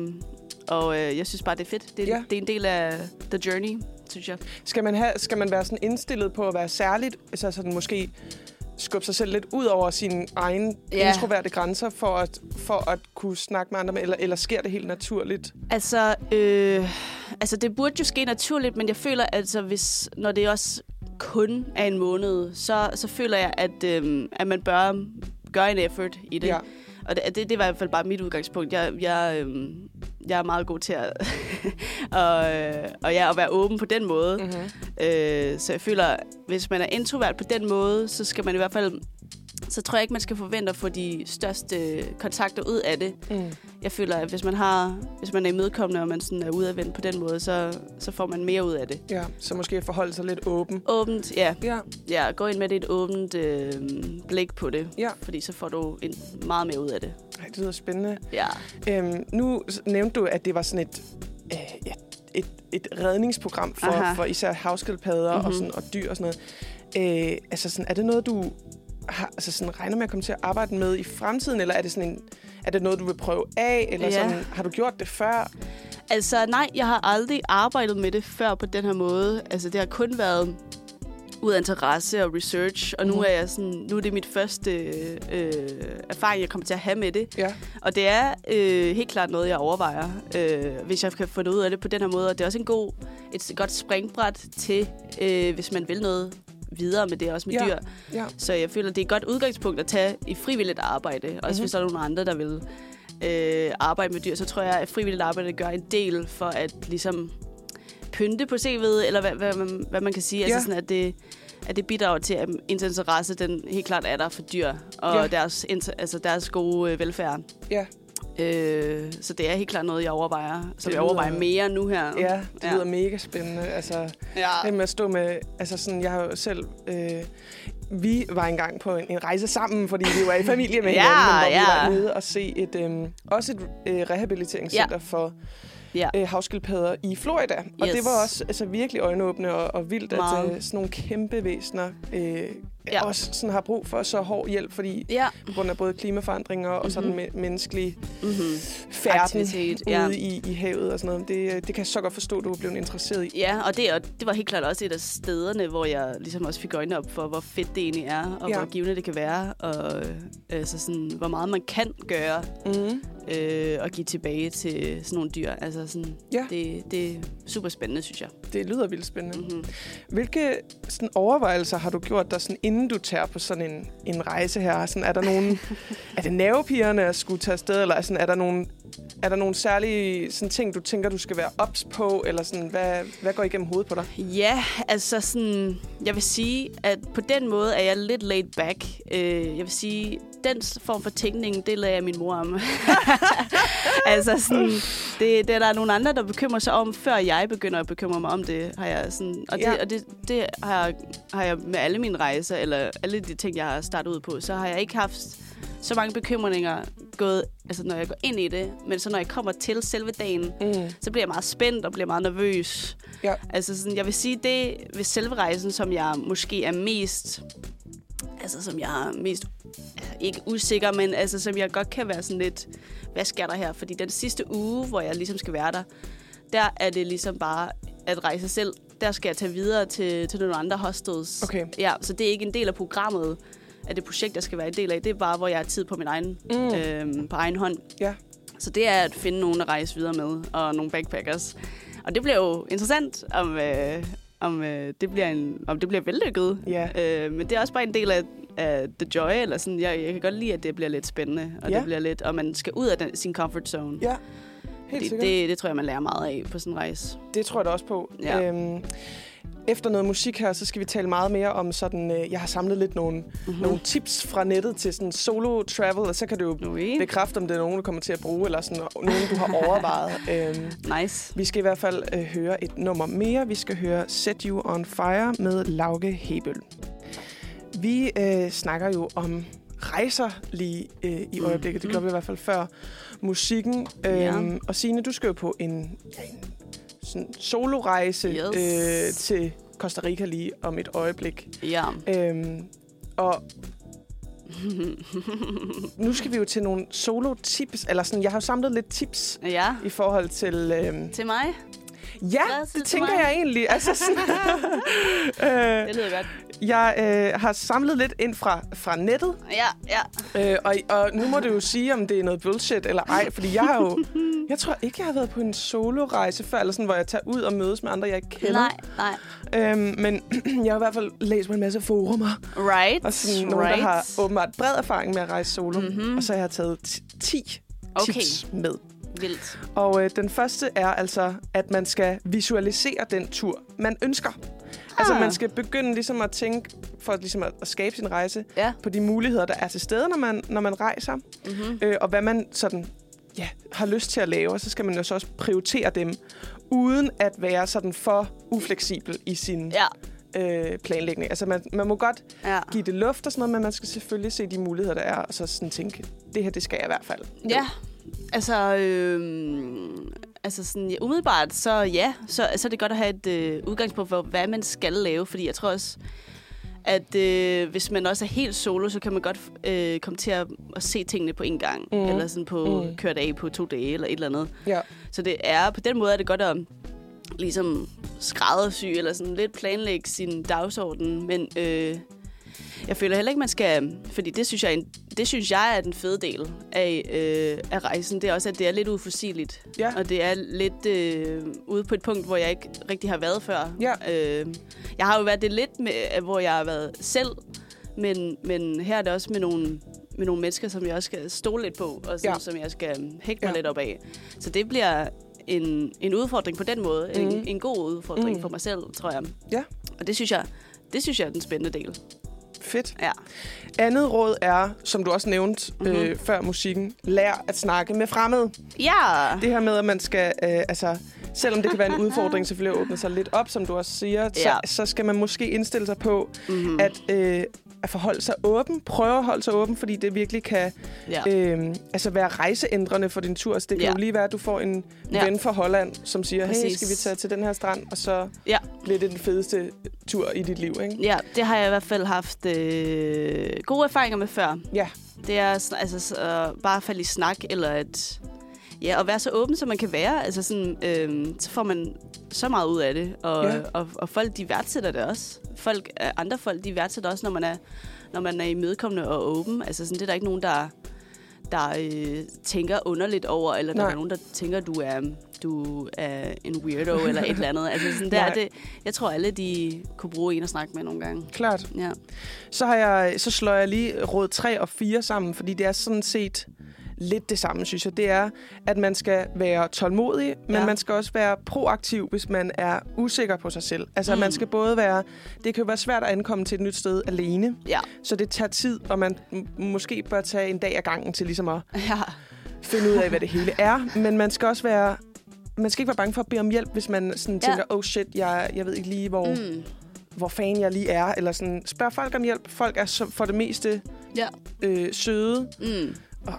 og øh, jeg synes bare, det er fedt. Det, ja. det er en del af the journey, synes jeg. Skal man, have, skal man være sådan indstillet på at være særligt, altså sådan måske skubbe sig selv lidt ud over sine egne Ja. introverte grænser, for at, for at kunne snakke med andre, eller, eller sker det helt naturligt? Altså, øh, altså, det burde jo ske naturligt, men jeg føler, altså, hvis, når det også kun er en måned, så, så føler jeg, at, øh, at man bør gøre en effort i det. Ja. Og det, det, det er i hvert fald bare mit udgangspunkt. Jeg, jeg, øh, jeg er meget god til at, og, og ja, at være åben på den måde. Mm. Mm-hmm. Øh, så jeg føler, hvis man er introvert på den måde, så skal man i hvert fald... Så tror jeg ikke, man skal forvente at få de største kontakter ud af det. Mm. Jeg føler, at hvis man har, hvis man er imødekommende, og man sådan er udadvendt på den måde, så, så får man mere ud af det. Ja, så måske forholde sig lidt åben. Åbent, ja. Ja, ja gå ind med det et åbent øh, blik på det. Ja. Fordi så får du en, meget mere ud af det. Ej, det lyder spændende. Ja. Øhm, nu nævnte du, at det var sådan et, øh, ja, et, et redningsprogram for, Aha. for især havskildpadder mm-hmm. og, Mhm. sådan, og dyr og sådan noget. Øh, altså sådan, er det noget, du har, altså sådan, regner med at komme til at arbejde med i fremtiden, eller er det, sådan en, er det noget, du vil prøve af, eller Ja. sådan, har du gjort det før? Altså, nej, jeg har aldrig arbejdet med det før på den her måde. Altså, det har kun været ud af interesse og research, og nu Mhm. er jeg sådan, nu er det mit første øh, erfaring, jeg kommer til at have med det. Ja. Og det er øh, helt klart noget, jeg overvejer, øh, hvis jeg kan få det ud af det på den her måde. Og det er også en god, et godt springbræt til, øh, hvis man vil noget videre med det, også med Ja. dyr. Ja. Så jeg føler, det er et godt udgangspunkt at tage i frivilligt arbejde. Også Mhm. hvis der er nogle andre, der vil øh, arbejde med dyr, så tror jeg, at frivilligt arbejde gør en del for at ligesom pynte på CV'et, eller hvad, hvad, man, hvad man kan sige. Ja. Altså sådan, at det, at det bidrager til, at ens interesse, den helt klart er der for dyr, og Ja. deres, altså deres gode øh, velfærd. Ja. Øh, så det er helt klart noget, jeg overvejer, som Det jeg overvejer mere nu her. Ja, det Ja. lyder mega spændende. Altså, ja. det med at stå med... Altså sådan, jeg har jo selv... Øh, vi var engang på en, en rejse sammen, fordi vi var i familie med Ja, hinanden, men hvor ja. vi var nede og se et, øh, også et øh, rehabiliteringscenter ja. for Ja. øh, havskildpadder i Florida. Og Yes. det var også altså, virkelig øjenåbende og, og vildt, at Meget. øh, sådan nogle kæmpe væsener øh, ja. Også sådan har brug for så hård hjælp, fordi Ja. på grund af både klimaforandringer og sådan Mhm. me- menneskelig Mm-hmm. færden Aktivitet, ude ja. i, i havet og sådan noget. Det, det kan jeg så godt forstå, at du er blevet interesseret i. Ja, og det, og det var helt klart også et af stederne, hvor jeg ligesom også fik øjnene op for, hvor fedt det egentlig er, og Ja. hvor givende det kan være, og øh, altså sådan, hvor meget man kan gøre Mm. øh, og give tilbage til sådan nogle dyr. Altså sådan, Ja. det, det er super spændende, synes jeg. Det lyder vildt spændende. Mm. Mm-hmm. Hvilke sådan, overvejelser har du gjort dig, sådan, inden du tager på sådan en, en rejse her? Sådan, er der nogen, er det nervepigerne at skulle tage afsted, eller sådan, er der nogle, er der nogle særlige sådan, ting, du tænker, du skal være ops på, eller sådan, hvad, hvad går igennem hovedet på dig? Ja, altså sådan, jeg vil sige, at på den måde er jeg lidt laid back. Øh, jeg vil sige, den form for tænkning, det lader jeg min mor om. altså sådan, det, det er der nogle andre, der bekymrer sig om, før jeg begynder at bekymre mig om det. Har jeg sådan, og det, Ja. og det, det har, jeg, har jeg med alle mine rejser, eller alle de ting, jeg har startet ud på, så har jeg ikke haft så mange bekymringer gået, altså når jeg går ind i det, men så når jeg kommer til selve dagen, Mm. så bliver jeg meget spændt og bliver meget nervøs. Ja. Altså sådan, jeg vil sige, det ved selve rejsen, som jeg måske er mest, altså som jeg er mest, altså, ikke usikker, men altså som jeg godt kan være sådan lidt, hvad sker der her? Fordi den sidste uge, hvor jeg ligesom skal være der, der er det ligesom bare at rejse selv. Der skal jeg tage videre til, til nogle andre hostels. Okay. Ja, så det er ikke en del af programmet, af det projekt, jeg skal være en del af. Det er bare, hvor jeg har tid på min egen, Mm. øhm, på egen hånd. Ja. Så det er at finde nogen at rejse videre med, og nogle backpackers. Og det bliver jo interessant, om, øh, om, øh, det, bliver en, om det bliver vellykket. Ja. Øh, men det er også bare en del af, af the joy, eller sådan. Jeg, jeg kan godt lide, at det bliver lidt spændende, og Ja. det bliver lidt, og man skal ud af den, sin comfort zone. Ja, helt det, sikkert. det, det tror jeg, man lærer meget af på sådan en rejse. Det tror jeg da også på. Ja. Øhm, efter noget musik her, så skal vi tale meget mere om sådan... Øh, jeg har samlet lidt nogle, mm-hmm. nogle tips fra nettet til sådan solo travel, og så kan du jo Okay. bekræfte, om det er nogen, du kommer til at bruge, eller sådan nogen, du har overvejet. øhm, Nice. vi skal i hvert fald øh, høre et nummer mere. Vi skal høre Set You On Fire med Lauke Hebel. Vi øh, snakker jo om rejser lige øh, i Mm. øjeblikket. Det gjorde vi i hvert fald før musikken. Ja. Øhm, og Signe, du skal jo på en, en sådan solorejse Yes. øh, til Costa Rica lige om et øjeblik. Ja. Øhm, og nu skal vi jo til nogle solo-tips. Eller sådan, jeg har jo samlet lidt tips ja. i forhold til... Øhm, Til mig? Ja, Hvad det tænker jeg egentlig. Altså, sådan, øh, Det lyder godt. jeg øh, har samlet lidt ind fra, fra nettet, Ja, ja. øh, og, og nu må du jo sige, om det er noget bullshit eller ej, fordi jeg har jo... Jeg tror ikke, jeg har været på en solorejse før, eller sådan, hvor jeg tager ud og mødes med andre, jeg ikke kender. Nej, nej. Øhm, men jeg har i hvert fald læst på en masse forumer, Right. og sådan nogle, right. der har åbenbart bred erfaring med at rejse solo. Mhm. Og så har jeg taget ti- 10 Okay. tips med. Vildt. Og øh, den første er altså, at man skal visualisere den tur, man ønsker. Altså, Ah. man skal begynde ligesom at tænke, for ligesom at, at skabe sin rejse, Ja. på de muligheder, der er til stede, når man, når man rejser. Mm-hmm. Øh, og hvad man sådan, ja, har lyst til at lave. Og så skal man jo så også prioritere dem, uden at være sådan for ufleksibel i sin Ja. øh, planlægning. Altså, man, man må godt Ja. give det luft og sådan noget, men man skal selvfølgelig se de muligheder, der er, og så sådan tænke, det her, det skal jeg i hvert fald. Ja, altså, øhm, altså sådan, ja, umiddelbart, så ja, så, så er det godt at have et øh, udgangspunkt for, hvad man skal lave, fordi jeg tror også, at øh, hvis man også er helt solo, så kan man godt øh, komme til at, at se tingene på en gang, mm. eller sådan på mm. kørt af på to dage, eller et eller andet. Ja. Så det er, på den måde er det godt at ligesom skræddersy, eller sådan lidt planlægge sin dagsorden, men øh, jeg føler heller ikke, man skal, fordi det synes jeg, en, det synes jeg er den fede del af, øh, af rejsen, det er også, at det er lidt uforsigeligt. Ja. Og det er lidt øh, ude på et punkt, hvor jeg ikke rigtig har været før. Ja. Øh, jeg har jo været det lidt med, øh, hvor jeg har været selv, men, men her er det også med nogle, med nogle mennesker, som jeg også skal stole lidt på, og som, Ja. som jeg skal hægte mig Ja. lidt op af. Så det bliver en, en udfordring på den måde. Mm. Mhm. En, en god udfordring mm. for mig selv, tror jeg. Ja. Og det synes jeg, det synes jeg er den spændende del. Fedt. Ja. Andet råd er, som du også nævnte mm-hmm. øh, før musikken, lær at snakke med fremmede. Ja. Det her med, at man skal, øh, altså, selvom det kan være en udfordring selvfølgelig at åbne sig lidt op, som du også siger, så, Ja. så skal man måske indstille sig på, Mm-hmm. at, øh, at forholde sig åben. Prøve at holde sig åben, fordi det virkelig kan ja. øh, altså være rejseændrende for din tur. Så det kan Ja. jo lige være, at du får en Ja. ven fra Holland, som siger, hey, Præcis. skal vi tage til den her strand? Og så Ja. bliver det den fedeste tur i dit liv, ikke? Ja, det har jeg i hvert fald haft øh, gode erfaringer med før. Ja. Det er altså, så, øh, bare at falde i snak, eller at, ja, at være så åben, som man kan være. Altså sådan, øh, så får man så meget ud af det. Og, Ja. og, og folk, de værdsætter det også. Folk, øh, andre folk, de værdsætter også, når man er, når man er imødekommende og åben. Altså sådan, det er der ikke nogen, der, der øh, tænker underligt over, eller der Nej. er nogen, der tænker, du er, du er en weirdo, eller et eller andet. Altså sådan, der, er det, jeg tror, alle de kunne bruge en at snakke med nogle gange. Klart. Ja. Så, har jeg, så slår jeg lige råd 3 og 4 sammen, fordi det er sådan set lidt det samme, synes jeg. Det er, at man skal være tålmodig, men Ja. man skal også være proaktiv, hvis man er usikker på sig selv. Altså, Mm. man skal både være... Det kan jo være svært at ankomme til et nyt sted alene, Ja. så det tager tid, og man måske bør tage en dag ad gangen til ligesom at Ja. finde ud af, hvad det hele er. Men man skal også være... Man skal ikke være bange for at bede om hjælp, hvis man sådan Ja. tænker, oh shit, jeg, jeg ved ikke lige, hvor. Mm. hvor fan jeg lige er, eller sådan, spørg folk om hjælp. Folk er så, for det meste Ja. øh, søde, Mm. og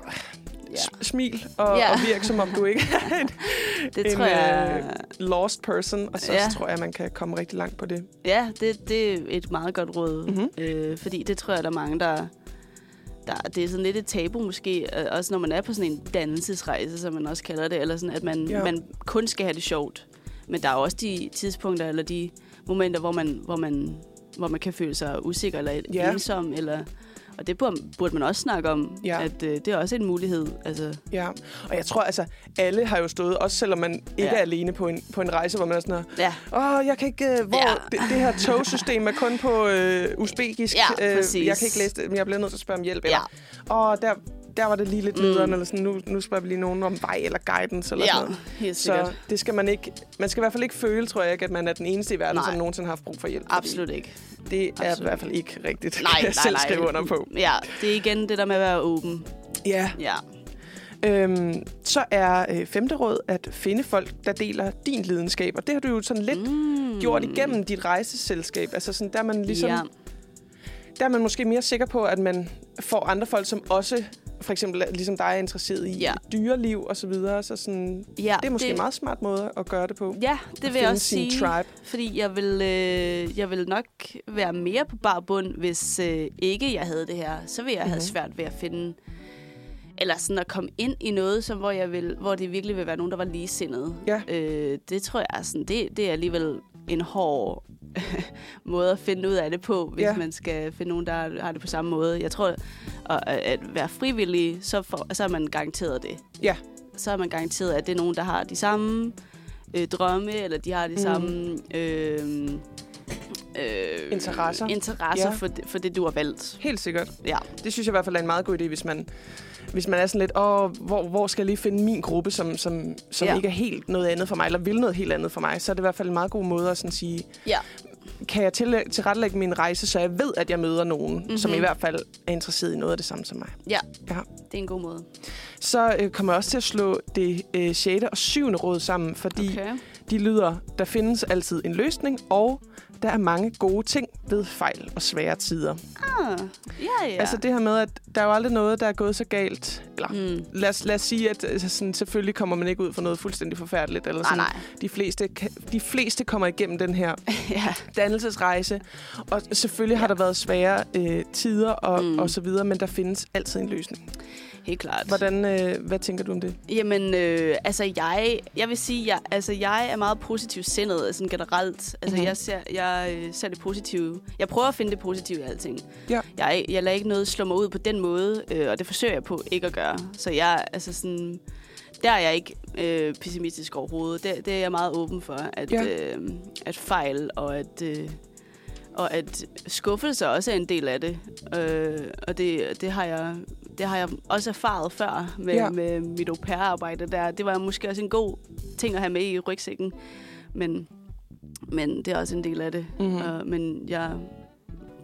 Ja. smil, og, Ja. og virke som om du ikke er en, Det en tror jeg... øh, lost person, og så Ja. ja. tror jeg, man kan komme rigtig langt på det. Ja, det, det er et meget godt råd. Mhm. Øh, fordi det tror jeg, der er mange, der, der... Det er sådan lidt et tabu måske, øh, også når man er på sådan en dannelsesrejse, som man også kalder det, eller sådan, at man, ja. man kun skal have det sjovt. Men der er også de tidspunkter, eller de momenter, hvor man, hvor man, hvor man kan føle sig usikker, eller Ja. ensom, eller... Og det burde, man også snakke om, Ja. at øh, det er også en mulighed. Altså, Ja, og jeg tror altså, alle har jo stået, også selvom man ikke Ja. er alene på en, på en rejse, hvor man er sådan her, ja, åh, jeg kan ikke, øh, hvor Ja. det, det her togsystem er kun på øh, uzbekisk, Ja, øh, jeg kan ikke læse det, men jeg bliver nødt til at spørge om hjælp, ja, eller, åh, der, der var det lige lidt Mm. nederen, eller sådan, nu, nu spørger vi lige nogen om vej eller guidance, eller sådan ja, noget. helt Så det skal man ikke, man skal i hvert fald ikke føle, tror jeg ikke, at man er den eneste i verden, Nej. som nogensinde har haft brug for hjælp. Absolut ikke. Det er Absolut i hvert fald ikke rigtigt, Nej, jeg nej, selv nej. skrive under på. Ja, det er igen det der med at være åben. Ja, Ja, Øhm, så er øh, femte råd at finde folk, der deler din lidenskab. Og det har du jo sådan lidt mm. gjort igennem dit rejseselskab. Altså sådan, der er man ligesom, Ja, der er man måske mere sikker på, at man får andre folk, som også for eksempel ligesom dig er interesseret i Ja. dyreliv og så videre. Så sådan, ja, det er måske det... en meget smart måde at gøre det på. Ja, det vil jeg også sige. tribe. Fordi jeg vil, øh, jeg vil nok være mere på bar bund, hvis øh, ikke jeg havde det her. Så vil jeg mm-hmm. have Mhm. svært ved at finde... Eller sådan at komme ind i noget, som, hvor, jeg vil, hvor det virkelig vil være nogen, der var ligesindede. Ja. Øh, det tror jeg sådan, det, det er alligevel en hård måde at finde ud af det på, hvis Ja. man skal finde nogen, der har det på samme måde. Jeg tror, at, at være frivillig, så, for, så er man garanteret det. Ja. Så er man garanteret, at det er nogen, der har de samme øh, drømme, eller de har de Mm. samme øh, øh, Interesser. interesser Ja. for, det, for det, du har valgt. Helt sikkert. Ja. Det synes jeg i hvert fald er en meget god idé, hvis man, hvis man er sådan lidt, åh, hvor, hvor skal jeg lige finde min gruppe, som, som, som Ja. ikke er helt noget andet for mig, eller vil noget helt andet for mig, så er det i hvert fald en meget god måde at sådan sige, Ja. Kan jeg til, tilrettelægge min rejse, så jeg ved, at jeg møder nogen, mm-hmm. som i hvert fald er interesseret i noget af det samme som mig. Ja, Ja. det er en god måde. Så øh, kommer jeg også til at slå det øh, 6. og 7. råd sammen, fordi. Okay. de lyder, der findes altid en løsning, og der er mange gode ting ved fejl og svære tider. Ah, ja, ja. Altså det her med, at der er jo aldrig noget, der er gået så galt. Eller Mm. lad os, lad os sige, at altså, sådan, selvfølgelig kommer man ikke ud for noget fuldstændig forfærdeligt. Eller Nej, sådan. nej. De, fleste, de fleste kommer igennem den her ja. dannelsesrejse. Og selvfølgelig ja. har der været svære øh, tider og, mm. og så videre, men der findes altid en løsning. Helt klart. Hvordan, øh, hvad tænker du om det? Jamen, øh, altså jeg, jeg vil sige, jeg, altså jeg er meget positivt sindet sådan generelt. Altså Mhm. jeg, ser, jeg øh, ser det positive. Jeg prøver at finde det positive i alting. Ja. Jeg, jeg lader ikke noget slå mig ud på den måde, øh, og det forsøger jeg på ikke at gøre. Så jeg, altså sådan, der er jeg ikke øh, pessimistisk overhovedet. Det, det er jeg meget åben for, at, Ja. øh, at fejl og at... Øh, og at skuffelse også er en del af det. Øh, og det, det, har jeg, det har jeg også erfaret før med, Ja. med mit au pair-arbejde der. Det var måske også en god ting at have med i rygsækken. Men, men det er også en del af det. Mhm. Uh, men jeg...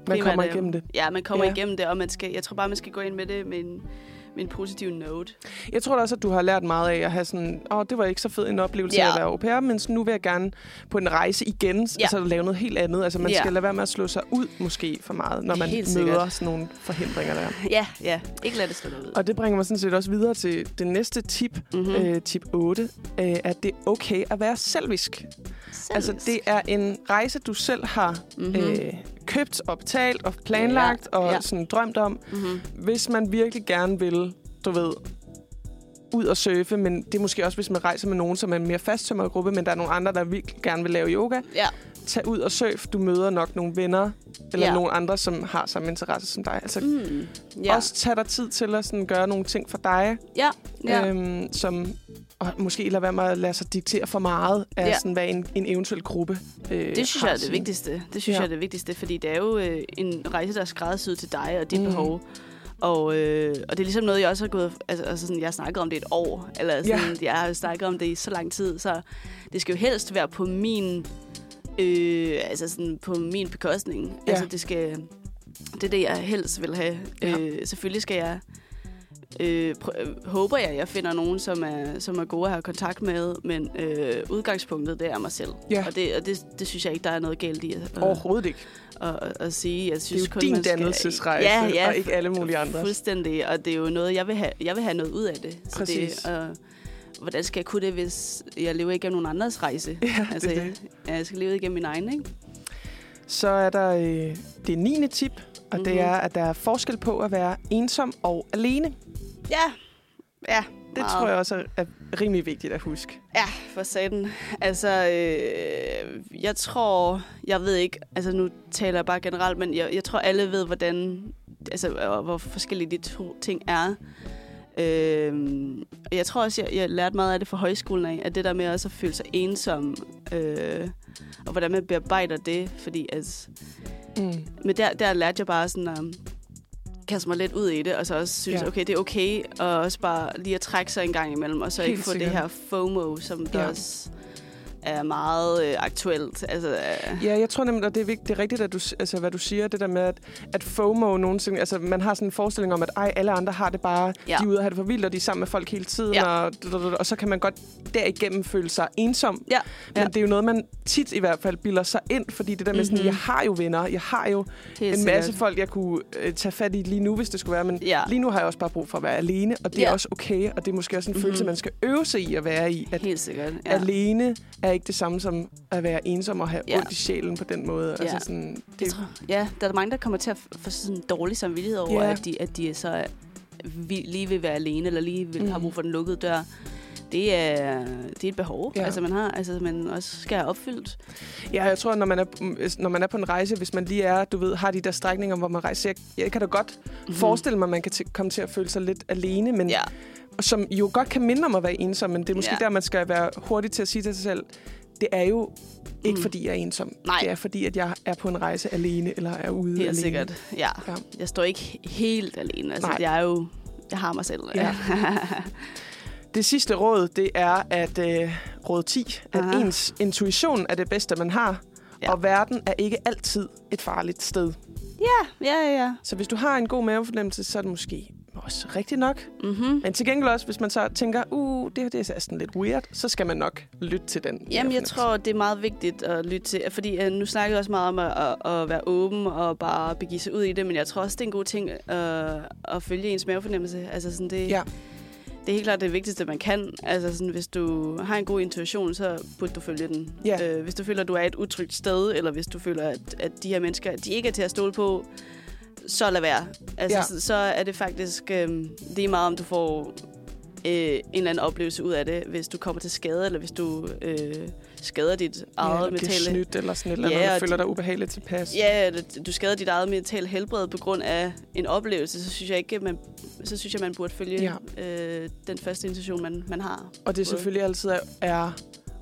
Man kommer er- igennem det. Ja, man kommer ja. igennem det, og man skal, jeg tror bare, man skal gå ind med det med en, med en positiv note. Jeg tror da også, at du har lært meget af at have sådan, åh, det var ikke så fed en oplevelse Ja. at være au pair, men nu vil jeg gerne på en rejse igen, Ja. altså lave noget helt andet. Altså man Ja. skal lade være med at slå sig ud måske for meget, når man Helt møder sikkert. sådan nogle forhindringer der. Ja, ja. Ikke lad det stå ud. Og det bringer mig sådan set også videre til det næste tip, Mm-hmm. mm. øh, tip 8, øh, at det er okay at være selvisk. Altså det er en rejse, du selv har mm-hmm. mm. øh, købt og betalt og planlagt Ja, og ja. sådan drømt om. mm-hmm. Hvis man virkelig gerne vil, du ved, ud og surfe, men det er måske også, hvis man rejser med nogen, som er en mere fasttømret gruppe, men der er nogle andre, der virkelig gerne vil lave yoga. Ja. Tag ud og surf. Du møder nok nogle venner, eller Ja. nogle andre, som har samme interesse som dig. Altså, Mm. ja. Også tag dig tid til at sådan, gøre nogle ting for dig, ja. ja. øhm, som og måske lade være med at lade sig diktere for meget af, Ja. sådan, hvad en, en eventuel gruppe øh, Det synes jeg er det vigtigste. Det synes Ja. jeg er det vigtigste, fordi det er jo øh, en rejse, der er skræddersyet til dig og dit mm. behov. Og, øh, og det er ligesom noget, jeg også har gået... Altså, altså sådan, jeg har snakket om det et år. Eller sådan, Ja. jeg har snakket om det i så lang tid. Så det skal jo helst være på min... Øh, altså sådan på min bekostning. Ja. Altså det skal... Det er det, jeg helst vil have. Ja. Øh, selvfølgelig skal jeg øh, pr- øh, håber jeg, jeg finder nogen, som er, som er gode at have kontakt med, men øh, udgangspunktet, det er mig selv. Ja. Og, det, og det, det synes jeg ikke, der er noget galt i at, Overhovedet ikke. at, at, at sige. Jeg synes Det er jo kun, din dannelsesrejse, ja, ja, og ikke alle mulige andres. Fuldstændig, og det er jo noget, jeg vil have, jeg vil have noget ud af det. Præcis. Så det og, hvordan skal jeg kunne det, hvis jeg lever igennem nogen andres rejse? Ja, altså, det er jeg, jeg skal leve igennem min egen, ikke? Så er der øh, det 9. tip, og mm-hmm. det Mhm. er, at der er forskel på at være ensom og alene. Ja, ja. Det meget. tror jeg også er, rimelig vigtigt at huske. Ja, for satan. Altså, øh, jeg tror, jeg ved ikke, altså nu taler jeg bare generelt, men jeg, jeg tror, alle ved, hvordan, altså, hvor forskellige de to ting er. Øh, jeg tror også, jeg, jeg lærte meget af det fra højskolen af, at det der med også at føle sig ensom, øh, og hvordan man bearbejder det, fordi altså, Mm. men der, der lærte jeg bare sådan at kaste mig lidt ud i det, og så også synes, Ja. okay, det er okay, og også bare lige at trække sig en gang imellem, og så Helt ikke få sikkert. det her FOMO, som der Ja. også er meget øh, aktuelt. Altså, øh, Ja, jeg tror nemlig, at det er, vigtigt, det er rigtigt, at du, altså, hvad du siger, det der med, at, at FOMO nogensinde... Altså, man har sådan en forestilling om, at ej, alle andre har det bare... Ja. De er ude og have det for vildt, og de er sammen med folk hele tiden, Ja. og, og så kan man godt derigennem føle sig ensom. Ja. Men Ja. det er jo noget, man tit i hvert fald bilder sig ind, fordi det der med sådan, Mhm. jeg har jo venner, jeg har jo helt en sikkert. masse folk, jeg kunne øh, tage fat i lige nu, hvis det skulle være. Men Ja. lige nu har jeg også bare brug for at være alene, og det er Ja. også okay. Og det er måske også en Mhm. følelse, man skal øve sig i at være i. At Helt sikkert, ja. alene er ikke det samme som at være ensom og have Ja. ondt i sjælen på den måde. Ja. Altså sådan, Det det, tror, ja, der er mange, der kommer til at få sådan en dårlig samvittighed over, Ja. at, de, at de så er- lige vil være alene, eller lige vil, Mhm. har brug for den lukkede dør. Det er, det er et behov, Ja. altså man har, altså man også skal have opfyldt. ja, jeg tror, når man, er, når man er på en rejse, hvis man lige er, du ved, har de der strækninger, hvor man rejser, jeg, jeg kan da godt Mhm. mm. forestille mig, at man kan t- komme til at føle sig lidt alene, men Ja, som jo godt kan minde om at være ensom, men det er måske Ja. der, man skal være hurtig til at sige til sig selv, det er jo ikke Mm. fordi, jeg er ensom. Nej. Det er fordi, at jeg er på en rejse alene, eller er ude helt alene. sikkert. Ja. Ja. Jeg står ikke helt alene. Altså, Nej. jeg er jo... Jeg har mig selv. Ja. Det sidste råd, det er, at øh, råd 10, at Aha. ens intuition er det bedste, man har, Ja. og verden er ikke altid et farligt sted. ja, ja, ja. Så hvis du har en god mavefornemmelse, så er det måske også rigtigt nok. Mm-hmm. Men til gengæld også, hvis man så tænker, uh, det her det er sådan lidt weird, så skal man nok lytte til den. Jamen, jeg mavefornemmelse. tror, det er meget vigtigt at lytte til, fordi uh, nu snakker jeg også meget om at, at, at være åben og bare begive sig ud i det, men jeg tror også, det er en god ting uh, at følge ens mavefornemmelse. Altså sådan det, Ja. det er helt klart det vigtigste, man kan. Altså sådan, hvis du har en god intuition, så burde du følge den. Ja. Øh, hvis du føler, at du er et utrygt sted, eller hvis du føler, at, at de her mennesker, de ikke er til at stole på, så lad være. Altså, Ja. ja. så, så er det faktisk øh, lige meget, om du får øh, en eller anden oplevelse ud af det, hvis du kommer til skade, eller hvis du øh, skader dit ja, eget eller bliver mentale... snydt eller sådan et eller Ja, andet, og og føler dig ubehageligt tilpas. Ja, eller du skader dit eget mentale helbred på grund af en oplevelse, så synes jeg ikke, man, så synes jeg, man burde følge ja. øh, den første intention, man, man har. Og det selvfølgelig altid er, er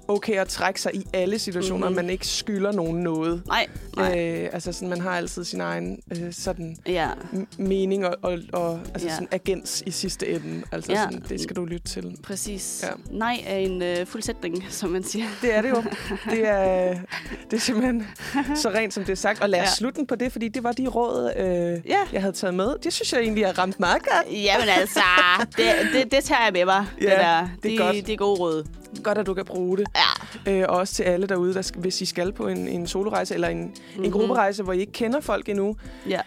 okay at trække sig i alle situationer. Mhm. man ikke skylder nogen noget. Nej, nej. Øh, altså sådan, man har altid sin egen øh, sådan Ja, mening og, og, og altså Ja. sådan agens i sidste ende. Altså Ja. sådan, det skal du lytte til. præcis. Ja. Nej er en øh, fuld sætning, som man siger. Det er det jo. Det er, det er simpelthen så rent, som det er sagt. Og lad os Ja. slutte på det, fordi det var de råd, øh, Ja. jeg havde taget med. Det synes jeg egentlig er ramt meget godt. Jamen altså, det, det, det tager jeg med mig. Ja, det, der. det er de, godt. Det er gode råd. Godt, at du kan bruge det. Ja. Øh, og også til alle derude, der, hvis I skal på en, en solorejse eller en, mm-hmm. en Mhm. grupperejse, hvor I ikke kender folk endnu. Ja.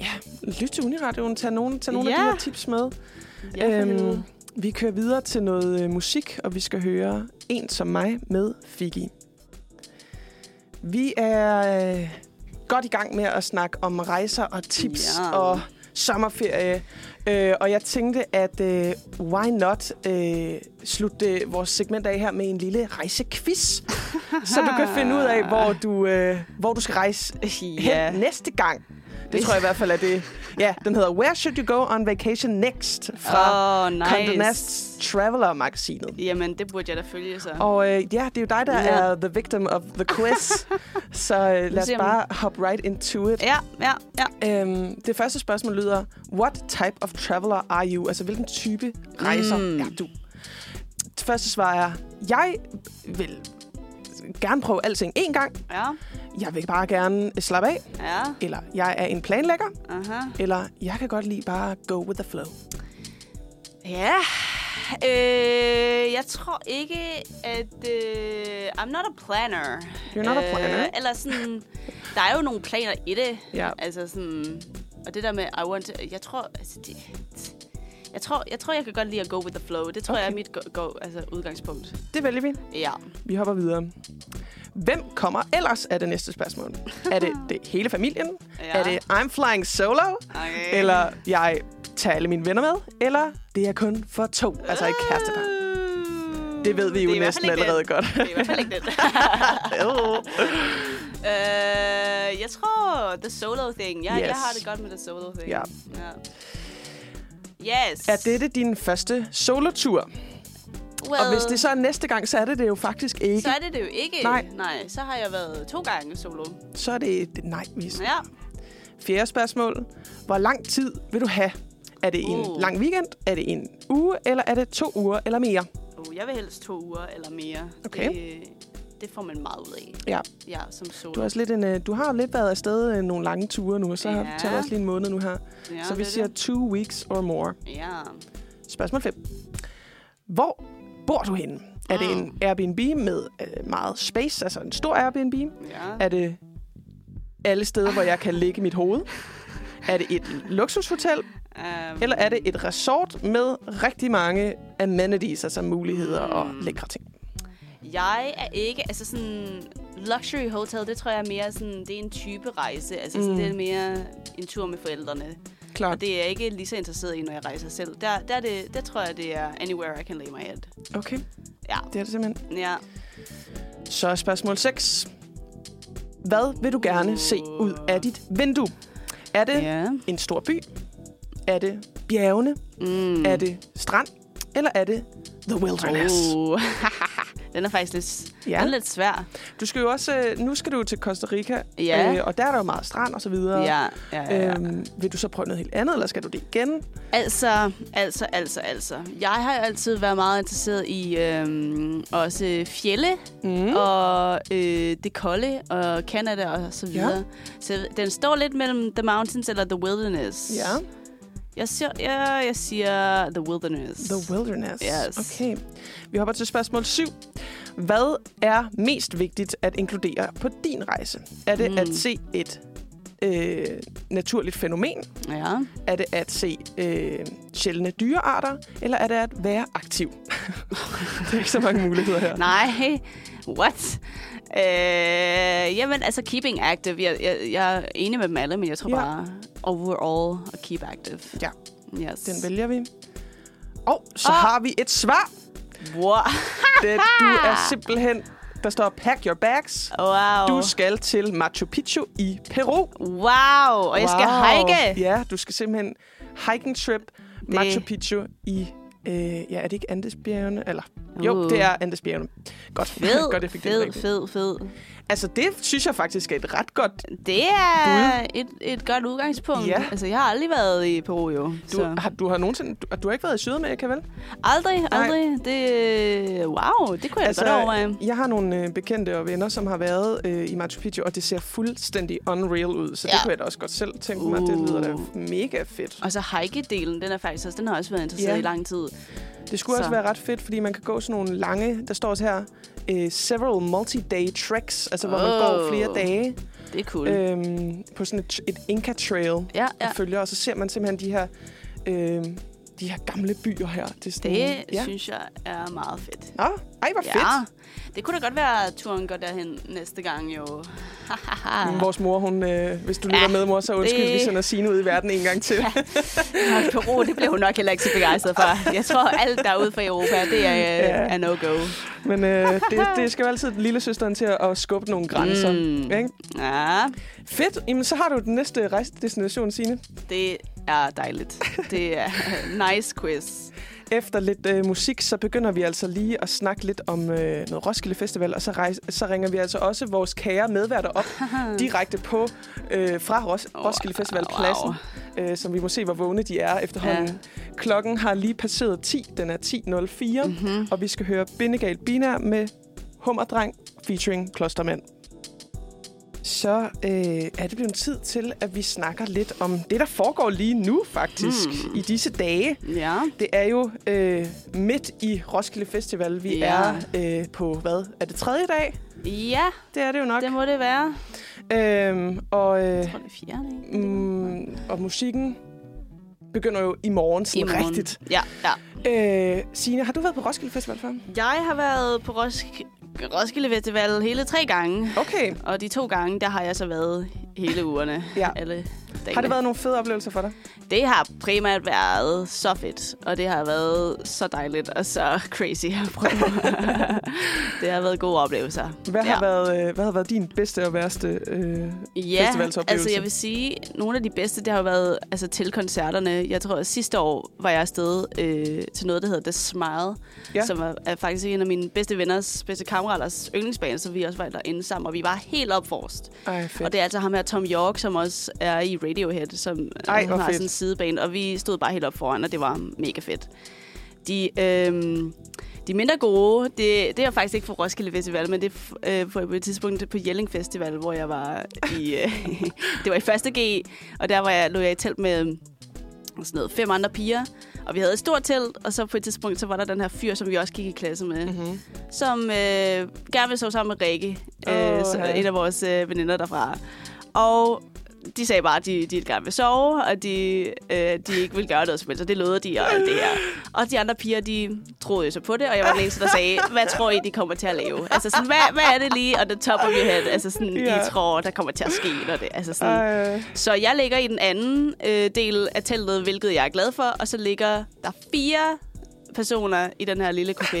Ja, lyt til Uniradioen. Tag nogle, tag nogle Ja. af de her tips med. Ja, helvede. vi kører videre til noget øh, musik, og vi skal høre En som mig med Figgy. Vi er øh, godt i gang med at snakke om rejser og tips Ja. og sommerferie. Øh, og jeg tænkte, at øh, why not øh, slutte vores segment af her med en lille rejsequiz, så du kan finde ud af, hvor du, øh, hvor du skal rejse ja. hen næste gang. Det tror jeg i hvert fald er det. Ja, den hedder Where Should You Go on Vacation Next fra oh, nice. Condé Nast Traveler-magasinet. Jamen, det burde jeg da følge så. Og øh, ja, det er jo dig, der Ja. er the victim of the quiz. så øh, lad os bare hoppe right into it. Ja, ja, ja. Øhm, det første spørgsmål lyder, What type of traveler are you? Altså, hvilken type rejser Mm. er du? Det første svar er, jeg vil gerne prøve alting én gang. Ja, Jeg vil bare gerne slappe af. ja. Eller jeg er en planlægger. Aha. Eller jeg kan godt lide bare go with the flow. Ja, øh, jeg tror ikke, at... Øh, I'm not a planner. You're not a planner? Øh, eller sådan... Der er jo nogle planer i det. Ja. Altså sådan... Og det der med, I want to, Jeg tror... Altså, det, jeg tror, jeg tror, jeg kan godt lide at go with the flow. Det tror okay. jeg er mit go, go, altså udgangspunkt. Det vælger vi. Ja. Vi hopper videre. Hvem kommer ellers af det næste spørgsmål? er det, det hele familien? Ja. Er det I'm flying solo? Okay. Eller jeg tager alle mine venner med? Eller det er kun for to, altså et kærestepar? Det ved vi jo er næsten allerede det. godt. Det er i hvert fald ikke. Jo. Øh, jeg tror, the solo thing. Jeg, Yes. jeg har det godt med the solo thing. Ja. ja. Yes. er dette din første solotur? well, Og hvis det så er næste gang, så er det det jo faktisk ikke. Så er det det jo ikke. Nej. Nej, så har jeg været to gange solo. Så er det et nej, vis. Ja. Fjerde spørgsmål. Hvor lang tid vil du have? Er det en Uh. lang weekend? Er det en uge? Eller er det to uger eller mere? Uh, jeg vil helst to uger eller mere. Okay. Det, det får man meget ud af. Ja. Ja, som solo. Du har, også lidt en, øh, du har lidt været afsted øh, nogle lange ture nu, og så Ja. tager også lige en måned nu her. ja, så vi er siger det. two weeks or more. Ja. Spørgsmål 5. Hvor bor du henne? Er det en Airbnb med øh, meget space, altså en stor Airbnb? Ja. Er det alle steder, hvor jeg kan lægge mit hoved? Er det et luksushotel? Um, Eller er det et resort med rigtig mange amenities, altså muligheder og Mm. lækre ting? Jeg er ikke, altså sådan, luxury hotel, det tror jeg er mere sådan, det er en type rejse. Altså sådan, Mm. det er mere en tur med forældrene. Klart. Og det er jeg ikke lige så interesseret i, når jeg rejser selv. Der, der, er det, der tror jeg, det er anywhere I can lay my head. Okay, Ja. det er det simpelthen. Ja. Så er spørgsmål 6. Hvad vil du gerne se ud af dit vindue? Er det Ja. en stor by? Er det bjergene? Mm. Er det strand? Eller er det the wilderness? Oh. den er faktisk lidt, Ja. den er lidt svær. Du skal jo også, øh, nu skal du til Costa Rica, Ja. øh, og der er der jo meget strand og så videre. Ja, ja, ja. ja. Øhm, vil du så prøve noget helt andet, eller skal du det igen? Altså, altså, altså, altså. Jeg har jo altid været meget interesseret i øhm, også fjelle Mm. og øh, det kolde og Canada og så videre. Ja. Så den står lidt mellem The Mountains eller The Wilderness. Ja, Jeg siger, ja, jeg siger The Wilderness. the wilderness. Yes. Okay. Vi hopper til spørgsmål 7. Hvad er mest vigtigt at inkludere på din rejse? Er det Mm. at se et øh, naturligt fænomen? Ja. Er det at se øh, sjældne dyrearter? Eller er det at være aktiv? der er ikke så mange muligheder her. Nej, what? Øh, jamen, altså keeping active. Jeg, jeg, jeg er enig med dem alle, men jeg tror Ja. bare overall at keep active. Ja. Yes. Den vælger vi. Og så Ah. har vi et svar. Wow. Det, du er simpelthen... Der står, pack your bags. wow. Du skal til Machu Picchu i Peru. Wow, og jeg skal hike. Ja, du skal simpelthen hiking trip Machu Picchu i... Øh, ja, er det ikke Andesbjergene? Eller, jo, Uh. det er Andesbjergene. Godt, Fed, godt jeg fik det fed, rigtigt. fed, fed. Altså, det synes jeg faktisk er et ret godt... Det er et, et godt udgangspunkt. Ja. Altså, jeg har aldrig været i Peru, jo. Du, så. har, du har nogensinde... Du, du har ikke været i Sydamerika, vel? Aldrig, aldrig. Det, wow, det kunne jeg altså, godt overveje. jeg har nogle øh, bekendte og venner, som har været øh, i Machu Picchu, og det ser fuldstændig unreal ud. Så ja. Det kunne jeg da også godt selv tænke mig. Det lyder da Uh. mega fedt. Og så hike-delen, den er faktisk også, den har også været interesseret Ja. i lang tid. Det skulle Så. også være ret fedt, fordi man kan gå sådan nogle lange... Der står også her... Uh, several multi-day treks, altså hvor man går flere dage Det er cool. øhm, på sådan et, et Inca Trail ja, ja. og følger, og så ser man simpelthen de her, øhm, de her gamle byer her. Det, er sådan, Det ja. synes jeg er meget fedt. Nå, ej, hvor fedt. Ja, det kunne da godt være, at turen går derhen næste gang, jo. Vores mor, hun, øh, hvis du lytter Ja, med, mor, så undskyld, det- vi sender Signe ud i verden en gang til. Og Peru, det blev hun nok heller ikke så begejstret for. Jeg tror, alt der er ude for Europa, det er, Ja. ja. er no-go. Men øh, det, det skal jo altid lille søsteren til at, at skubbe nogle grænser. Mm. Ikke? Ja, Fedt. Jamen, så har du den næste rejsedestination, Signe. det er dejligt. Det er nice quiz. Efter lidt øh, musik, så begynder vi altså lige at snakke lidt om øh, noget Roskilde Festival, og så, rejse, så ringer vi altså også vores kære medværter op direkte på øh, fra Ros- Roskilde Festivalpladsen, Wow. øh, som vi må se, hvor vågne de er efterhånden. Ja. Klokken har lige passeret 10, den er 10.04, Mm-hmm. og vi skal høre Bindegal Binær med Hummerdreng featuring Klostermand. Så øh, er det blevet tid til, at vi snakker lidt om det, der foregår lige nu faktisk, Hmm. i disse dage. Ja. Det er jo øh, midt i Roskilde Festival. Vi Ja. er øh, på, hvad, er det tredje dag? Ja, Det er det jo nok. det må det være. Øhm, og, øh, Jeg tror, det er fjerde, ikke? mm, og musikken begynder jo i morgen, sådan I morgen. rigtigt. Ja, ja. Øh, Signe, har du været på Roskilde Festival før? Jeg har været på Rosk Roskilde Festival hele tre gange. Okay. Og de to gange, der har jeg så været hele ugerne. Ja. Alle dagene. Har det været nogle fede oplevelser for dig? Det har primært været så fedt, og det har været så dejligt og så crazy at prøve. det har været gode oplevelser. Hvad, Ja. har, været, øh, hvad har været din bedste og værste øh, Ja, festivalsoplevelse? altså jeg vil sige, nogle af de bedste, det har jo været altså, til koncerterne. Jeg tror, at sidste år var jeg afsted øh, til noget, der hedder The Smile, Ja. som er, er faktisk en af mine bedste venners, bedste kammeraters yndlingsbane, så vi også var derinde sammen, og vi var helt opforst. Ej, fedt. Og det er altså ham her, Tom York, som også er i Radiohead, som Ej, øh, hvor har fedt. sådan en sidebane, og vi stod bare helt op foran, og det var mega fedt. De, øhm, de mindre gode, det, det er faktisk ikke for Roskilde Festival, men det er øh, på, på et tidspunkt på Jelling Festival, hvor jeg var i, øh, det var i første G, og der var jeg, lå jeg i telt med sådan noget, fem andre piger, og vi havde et stort telt, og så på et tidspunkt, så var der den her fyr, som vi også gik i klasse med, Mm-hmm. som øh, gerne vil sove sammen med Rikke, øh, Åh, så, ja. en af vores øh, veninder derfra. Og de sagde bare, at de, de gerne vil sove, og de, øh, de ikke vil gøre noget som helst, og det lovede de og alt det her. Og de andre piger, de troede jo så på det, og jeg var den eneste, der sagde, hvad tror I, de kommer til at lave? Altså sådan, hvad, hvad er det lige, og the top of your head? Altså sådan, Ja. I tror, der kommer til at ske, når det, altså sådan. Øh, Så jeg ligger i den anden øh, del af teltet, hvilket jeg er glad for, og så ligger der fire personer i den her lille coupé.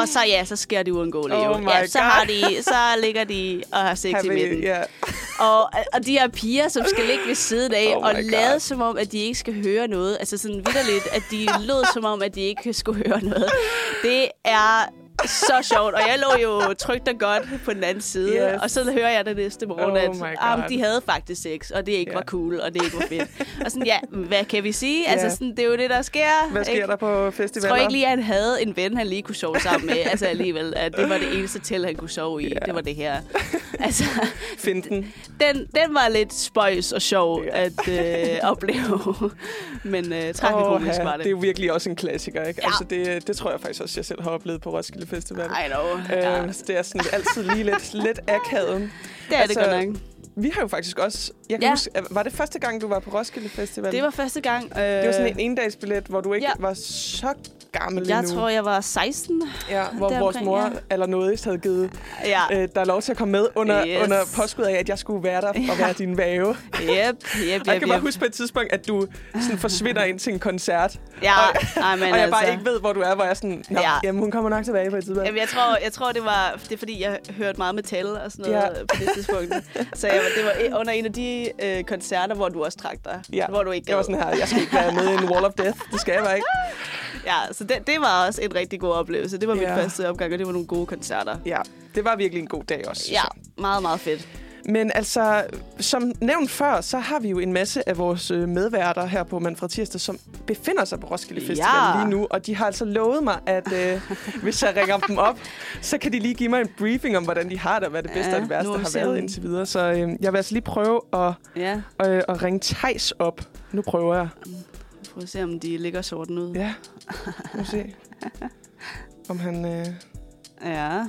Og så ja, så sker det uundgåeligt. Oh jo. ja, så, har de, så ligger de og har sex i have midten. vi- ja. Og, og de her piger, som skal ligge ved siden af Oh og lade som om, at de ikke skal høre noget. Altså sådan vidderligt, at de lød som om, at de ikke skulle høre noget. Det er så sjovt. Og jeg lå jo trygt og godt på den anden side. Yes. Og så hører jeg det næste morgen, Oh at ah, de havde faktisk sex, og det ikke Ja. var cool, og det ikke var fedt. og sådan, ja, hvad kan vi sige? Altså, Ja. sådan, det er jo det, der sker. Hvad sker ikke? der på Jeg festivaler? tror ikke lige, at han havde en ven, han lige kunne sove sammen med. altså alligevel, at det var det eneste til, han kunne sove i. Ja. Det var det her. Altså, Find den. den, den var lidt spøjs og sjov Ja. at øh, opleve. Men øh, tragikomisk ja, var det er det. jo virkelig også en klassiker, ikke? Ja. Altså, det, det tror jeg faktisk også, jeg selv har oplevet på Roskilde Festival. I know. Øh, Ja. så det er sådan altid lige lidt, lidt akavet. Det er altså, det godt nok. Vi har jo faktisk også... Jeg kan Ja. ja. huske, var det første gang, du var på Roskilde Festival? Det var første gang. Øh, det var sådan en endagsbillet, hvor du ikke ja. var så gammel Jeg endnu. tror, jeg var 16. ja, hvor vores deromkring, mor ja. eller noget havde givet Ja. øh, der lov til at komme med under, Yes. under påskud af, at jeg skulle være der og Ja. være din væve. Og Yep, yep, jeg yep, kan bare yep. huske på et tidspunkt, at du sådan forsvinder ind til en koncert. Ja, og, nej, men og jeg altså, bare ikke ved, hvor du er, hvor jeg er sådan, Ja. ja. jamen, hun kommer nok tilbage på et tidspunkt. Jamen, jeg tror, jeg tror det, var, det er fordi, jeg hørte meget metal og sådan noget Ja. på det tidspunkt. Så jeg, det var under en af de øh, koncerter, hvor du også trak dig. Ja. Hvor du ikke Jeg var gad. sådan her, jeg skal ikke være med i en wall of death. Det skal jeg bare ikke. Ja, så det, det var også en rigtig god oplevelse. Det var min Ja. første opgang, og det var nogle gode koncerter. Ja, det var virkelig en god dag også. Ja, jeg. meget, meget fedt. Men altså, som nævnt før, så har vi jo en masse af vores øh, medværter her på Manfred Tirsdag, som befinder sig på Roskilde Ja. Festival lige nu. Og de har altså lovet mig, at øh, hvis jeg ringer dem op, så kan de lige give mig en briefing om, hvordan de har det, og hvad det bedste Ja, og det værste har været indtil videre. Så øh, jeg vil altså lige prøve at, Ja, øh, at ringe Tejs op. Nu prøver jeg. Prøv at se, om de ligger sorten ud. Ja, nu se. Om han, øh, ja.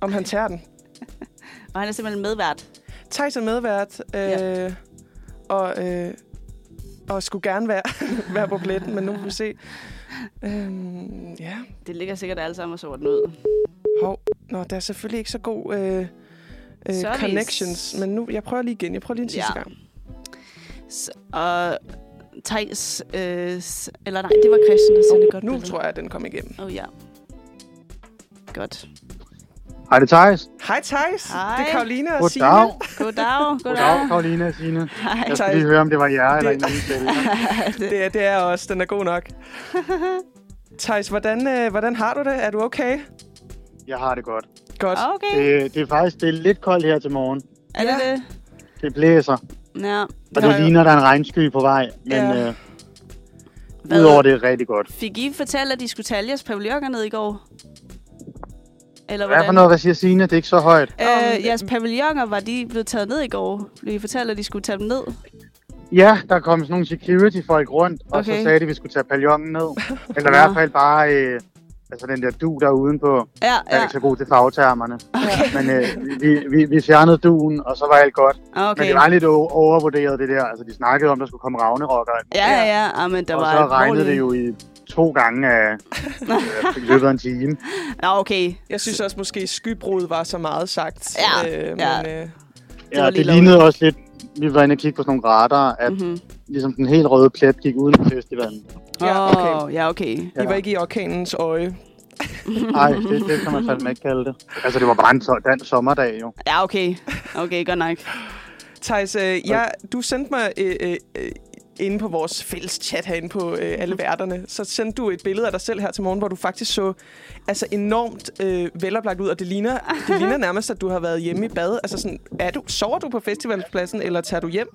om han tager den. Og han er simpelthen medvært. Thijs er medvært, øh, Ja. og, øh, og skulle gerne være, være på pletten, men nu må vi se. Øhm, ja, Det ligger sikkert alle sammen og sorten ud. hov. Nå, der er selvfølgelig ikke så god øh, øh, connections, men nu, jeg prøver lige igen. Jeg prøver lige en sidste Ja. gang. S- og Thijs, øh, eller nej, det var Christian, der sendte Oh, godt nu billede. tror jeg, at den kom igennem. Oh ja. Godt. Hej, det er Thijs. Hej Thijs, Hej. det er Karoline og Goddag. Signe. Goddag. Goddag, Goddag. Karoline og Signe. Hej. Jeg skulle lige høre, om det var jer eller Det- en anden selv. Det, er- det er også, den er god nok. Thijs, hvordan, øh, hvordan har du det? Er du okay? Jeg har det godt. Godt. Okay. Det, det er faktisk det er lidt koldt her til morgen. Er det Ja. det? Det blæser, Ja. og det ligner, der er en regnsky på vej. Men Ja. øh, Hvad? udover det er rigtig godt. Fik I fortalt, at de skulle tage jeres paviljoner ned i går? Eller Hvad for hvordan? noget? Hvad siger Signe? Det er ikke så højt. Øh, jeres pavilloner, var de blevet taget ned i går? Blev I fortalt, at de skulle tage dem ned? Ja, der kom sådan nogle security-folk rundt, og Okay. så sagde de, at vi skulle tage paljongen ned. Eller i hvert fald bare... Øh, altså den der du der udenpå. Ja, Jeg er ja. ikke så god til fagtermerne. Okay. Men øh, vi, vi, vi fjernede duen, og så var alt godt. Okay. Men det var lidt overvurderet, det der. Altså, de snakkede om, der skulle komme Ragnarok. Og, Ja, ja, ja. Ah, men der og var så regnede alvorligt. det jo i to gange af øh, løbet af en time. Nå, okay. Jeg synes også måske, skybrud var så meget sagt. Ja, øh, ja. Men, øh, Ja, lige det lignede også lidt, vi var inde og kigge på sådan nogle radar, at Mm-hmm. ligesom den helt røde plet gik uden for festivalen. Ja, okay. Ja, okay. I var ikke i orkanens øje. Nej, det, det kan man fandme ikke kalde det. Altså, det var bare en so- dansk sommerdag, jo. Ja, okay. Okay, godt nok. Thijs, øh, jeg, du sendte mig øh, øh, øh, inde på vores fælles chat herinde på øh, alle værterne, så sendte du et billede af dig selv her til morgen, hvor du faktisk så altså enormt øh, veloplagt ud, og det ligner, det ligner nærmest, at du har været hjemme i bad. Altså sådan, er du, sover du på festivalpladsen, eller tager du hjem?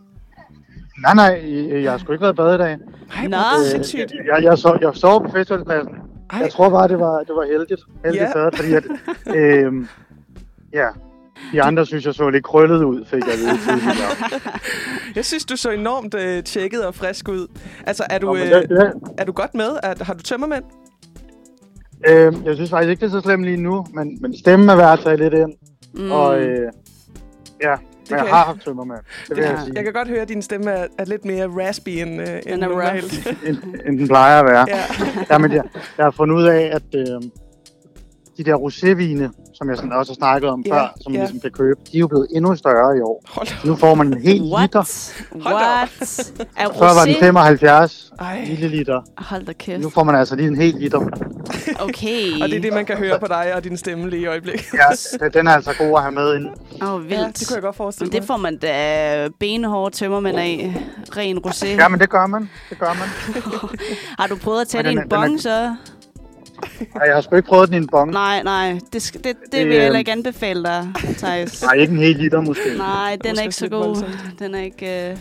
Nej, nej, øh, jeg har sgu ikke været i bad i dag. Ej, Nå. hvor Øh, sindssygt. Jeg, jeg, så, jeg sov på festivalpladsen. Ej, Jeg tror bare, det var, det var heldigt. Heldigt Ja. ja. bad, fordi at, øh, ja, de andre synes, jeg så lidt krøllet ud, fik jeg vide tidligere. jeg synes, du så enormt øh, tjekket og frisk ud. Altså, er du, Nå, men øh, det, det, er du godt med? Er, har du tømmermænd? øh, jeg synes faktisk ikke, det er så slemt lige nu, men, men stemmen er værd at tage lidt ind. Mm. Og øh, ja, men kan jeg har haft tømmer med. Det vil jeg sige. Jeg kan godt høre, at din stemme er, er lidt mere raspy end, øh, end er normalt. End, end den plejer at være. ja. Jamen, jeg, jeg har fundet ud af, at øh, de der rosévine, som jeg sådan også har snakket om Ja, før, som man ligesom kan købe, de er jo blevet endnu større i år. Hold. Nu får man en hel What? liter. Hold da op. What? Før var den rosé? 75 Ej. milliliter. Hold da kæft. Nu får man altså lige en hel liter. Okay. Og det er det, man kan høre på dig og din stemme lige i øjeblikket. Ja, den- er altså god at have med ind. Åh, oh, vildt. Ja, det kunne jeg godt forestille Men det mig. får man da benhårde tømmermænd af. Ren rosé. Ja, men det gør man. Det gør man. Har du prøvet at tage det er- bong, så? Ej, Jeg har sgu ikke prøvet den i en bong. Nej, nej. Det, skal, det, det Det, vil jeg heller øh, ikke anbefale dig, Thijs. Nej, ikke en hel liter måske. Nej, den er ikke så god. Den er ikke... Uh...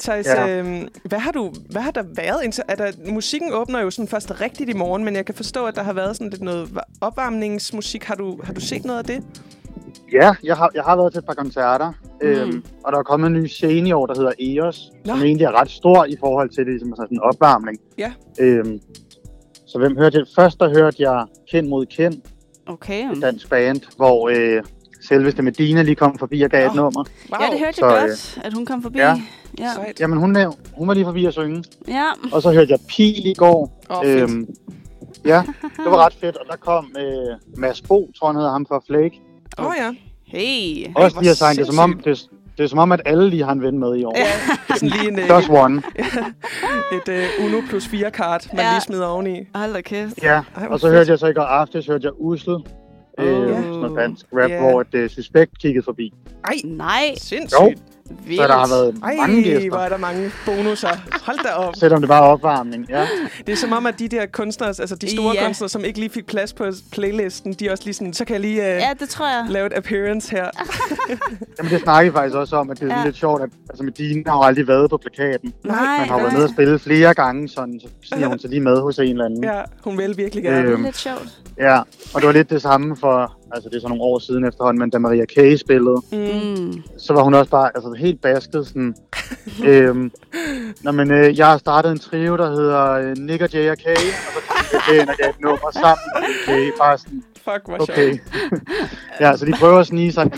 Thijs, Ja. øh, hvad, har du, hvad har der været? indtil- Er der, musikken åbner jo sådan først rigtigt i morgen, men jeg kan forstå, at der har været sådan lidt noget va- opvarmningsmusik. Har du, har du set noget af det? Ja, jeg har, jeg har været til et par koncerter. Mm. Øhm, og der er kommet en ny scene i år, der hedder EOS. Nå. Som egentlig er ret stor i forhold til det, som er sådan en opvarmning. Ja. Øhm, så hvem hørte jeg? Først der hørte jeg Kend mod Kend, Okay. et dansk band, hvor øh, selveste Medina lige kom forbi og gav Nå. et nummer. Wow. Ja, det hørte Så, jeg øh, godt, at hun kom forbi. ja. Ja. Sejt. Jamen hun, hun var lige forbi at synge. ja. Og så hørte jeg Pil i går. Åh, fedt. Øhm, ja, det var ret fedt. Og der kom øh, Mads Bo, tror jeg, han hedder ham fra Flake. Åh oh, ja. Hey. Også lige signe. Det er som om, det, det er som om, at alle lige har en ven med i år. Ja, sådan lige en, Just øh, one. et uh, Uno plus 4 kart, man Ja. lige smider oveni. Hold da kæft. Ja, Ej, og så fedt. hørte jeg så i går aftes, hørte jeg Usel. Øh, Oh. sådan noget dansk rap, Ja. hvor et uh, suspekt kiggede forbi. Ej, Nej. sindssygt. Jo. Vildt. Så der har været Ej, mange hvor gæster. er der mange bonusser. Hold da op. Selvom det bare er opvarmning, ja. Det er som om, at de der kunstnere, altså de store Ja. kunstnere, som ikke lige fik plads på playlisten, de er også lige sådan, så kan jeg lige uh, Ja, det tror jeg. lave et appearance her. Jamen det snakker vi faktisk også om, at det er Ja. lidt sjovt, at altså, Medina har jo aldrig været på plakaten. Nej, Man har nej. været nede og spille flere gange, sådan, så siger hun så lige med hos en eller anden. Ja, hun vil virkelig gerne. Øh, Det er lidt sjovt. Ja, og det var lidt det samme for, altså det er så nogle år siden efterhånden, men da Maria Kay spillede, Mm. Så var hun også bare altså, helt basket sådan. øhm, nå, men øh, jeg har startet en trio, der hedder øh, Nick og Jay og Kay, og så kom jeg ind og gav et nummer sammen med Kay, bare sådan, Fuck, hvor okay. ja, så de prøver at snige sig.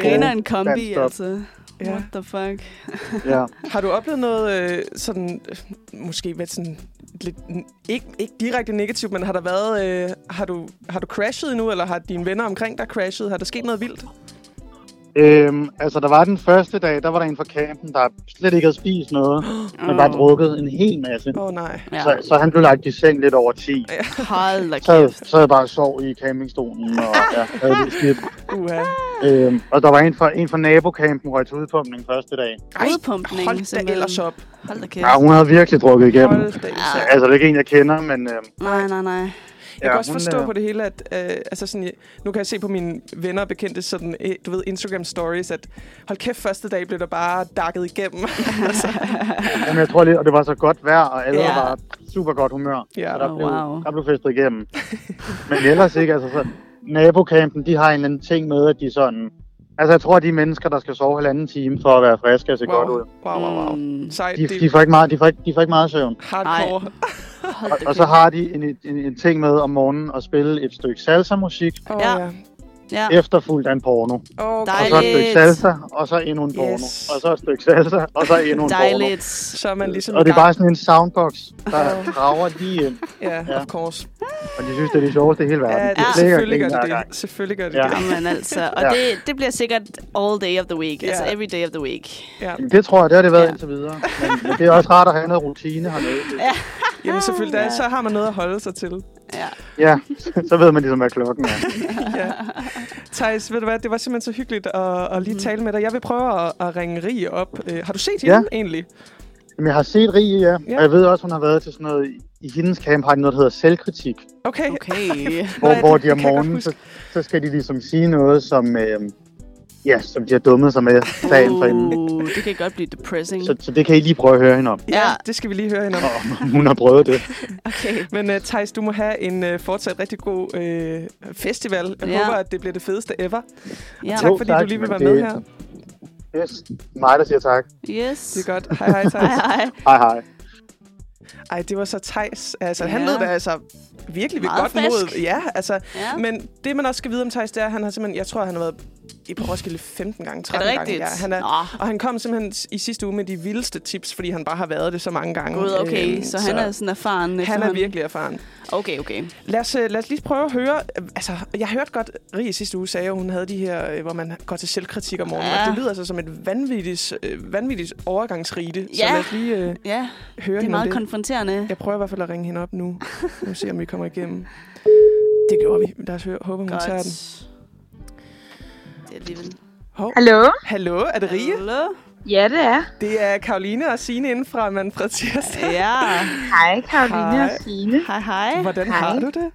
Griner en kombi, altså. Ja. What the fuck? Ja. Har du oplevet noget øh, sådan, øh, måske været sådan lidt, ikke, ikke direkte negativt, men har der været, øh, har du, har du crashet endnu, eller har dine venner omkring dig crashet? Har der sket noget vildt? Øhm, altså, der var den første dag, der var der en fra campen, der slet ikke havde spist noget, men bare drukket en hel masse. Åh oh, nej. Ja. Så, så han blev lagt i seng lidt over 10. Hold da Så, kæft. så jeg bare sov i campingstolen, og ja, havde det skidt. Uha. Øhm, og der var en fra, en fra nabocampen, røg til udpumpning første dag. Ej, Udpumpning, hold da ellers op. Hold da kæft. Ja, hun havde virkelig drukket igennem. Hold da Ja. ja. Altså, det er ikke en, jeg kender, men øh, Nej, nej, nej. Jeg kan Ja, også forstå øh, på det hele, at øh, altså sådan, nu kan jeg se på mine venner og bekendte sådan, øh, du ved, Instagram stories, at hold kæft, første dag blev der bare dakket igennem. altså, jamen, jeg tror lidt, og det var så godt vejr, og alle Ja. var super godt humør. Ja. og der, Oh, blev, wow. der blev festet igennem. men ellers ikke, altså så, nabocampen, de har en eller anden ting med, at de sådan... Altså, jeg tror, at de mennesker, der skal sove halvanden time for at være friske og se Wow. godt ud, Wow, wow, wow. Mm. De, det de, får ikke meget, de, får ikke, de får ikke meget søvn. hardcore. Hold Og, og så har de en, en, en ting med om morgenen at spille et stykke salsa-musik, Åh, Ja. Ja. Efterfulgt af en porno. Åh, Og så et stykke salsa, og så endnu en porno. Yes. Og så et stykke salsa, og så endnu en porno. Dejligt. Så er man ligesom Og det er bare sådan en soundbox, der Ja. drager lige ind. Ja, Ja. of course. Og de synes, det er det sjoveste i hele verden. Ja, det, De Ja. slikker selvfølgelig gør det det. Selvfølgelig gør det Ja. det. Jamen altså, og Ja. det, det bliver sikkert all day of the week. Ja. Altså every day of the week. Ja. Det tror jeg, det har det været Ja. indtil videre. Men, men det er også rart at have noget rutine hernede. Ja. Jamen selvfølgelig, der, Ja. så har man noget at holde sig til. Ja. Ja, så ved man ligesom, hvad klokken er. Ja. Thijs, ved du hvad, det var simpelthen så hyggeligt at, at lige tale med dig. Jeg vil prøve at, at ringe Rie op. Øh, har du set Ja. hende egentlig? Jamen, jeg har set Rie, ja. Ja. Og jeg ved også, hun har været til sådan noget... I hendes camp har de noget, der hedder selvkritik. Okay. Okay. Hvor, Nej, hvor de om morgenen, så, så skal de ligesom sige noget, som... Øh, ja, som de har dummet sig med dagen for inden. Uh, det kan godt blive depressing. Så, så det kan I lige prøve at høre hende om. Ja, Ja. det skal vi lige høre hende om. Om hun har prøvet det. Okay. Men uh, Thijs, du må have en uh, fortsat rigtig god uh, festival. Jeg Ja. håber, at det bliver det fedeste ever. Ja. Tak Jo, fordi tak, du lige vil være med det- her. Yes. Mig, der siger tak. Yes. Det er godt. Hej hej, Thijs. Hej, hej. Hej, hej. Ej, det var så Thijs. Altså, han Ja. lød da altså virkelig ved Meget godt frisk. mod. Ja, altså. Ja. Men det, man også skal vide om Thijs, det er, at han har simpelthen, jeg tror, han har været i på Roskilde 15 gange, Er 13 det gange. rigtigt? Ja, han er, Nå, og han kom simpelthen i sidste uge med de vildeste tips, fordi han bare har været det så mange gange. gud, okay. Øhm, Så han er sådan erfaren han er virkelig erfaren. Okay, okay. Lad os, øh, lad os lige prøve at høre. øh, Altså, jeg hørte godt, Rie sidste uge sagde, at hun havde de her, øh, hvor man går til selvkritik om morgenen. Ja. Og det lyder altså som et vanvittigt, vanvittigt overgangsrite. Så Ja. lad os lige øh, Ja, høre det er meget det. konfronterende. Jeg prøver i hvert fald at ringe hende op nu. Nu se, om vi kommer igennem. Det gjorde vi. Lad os høre. Håber, hun Godt. tager den. Det er alligevel... Hov. Hallo? Hallo, er det Rie? Hallo? Ja, det er. Det er Karoline og Signe inden fra Manfred Tirsdag. Ja. Hej, Karoline Hej. og Signe. Hej, hej. Hvordan Hej. har du det?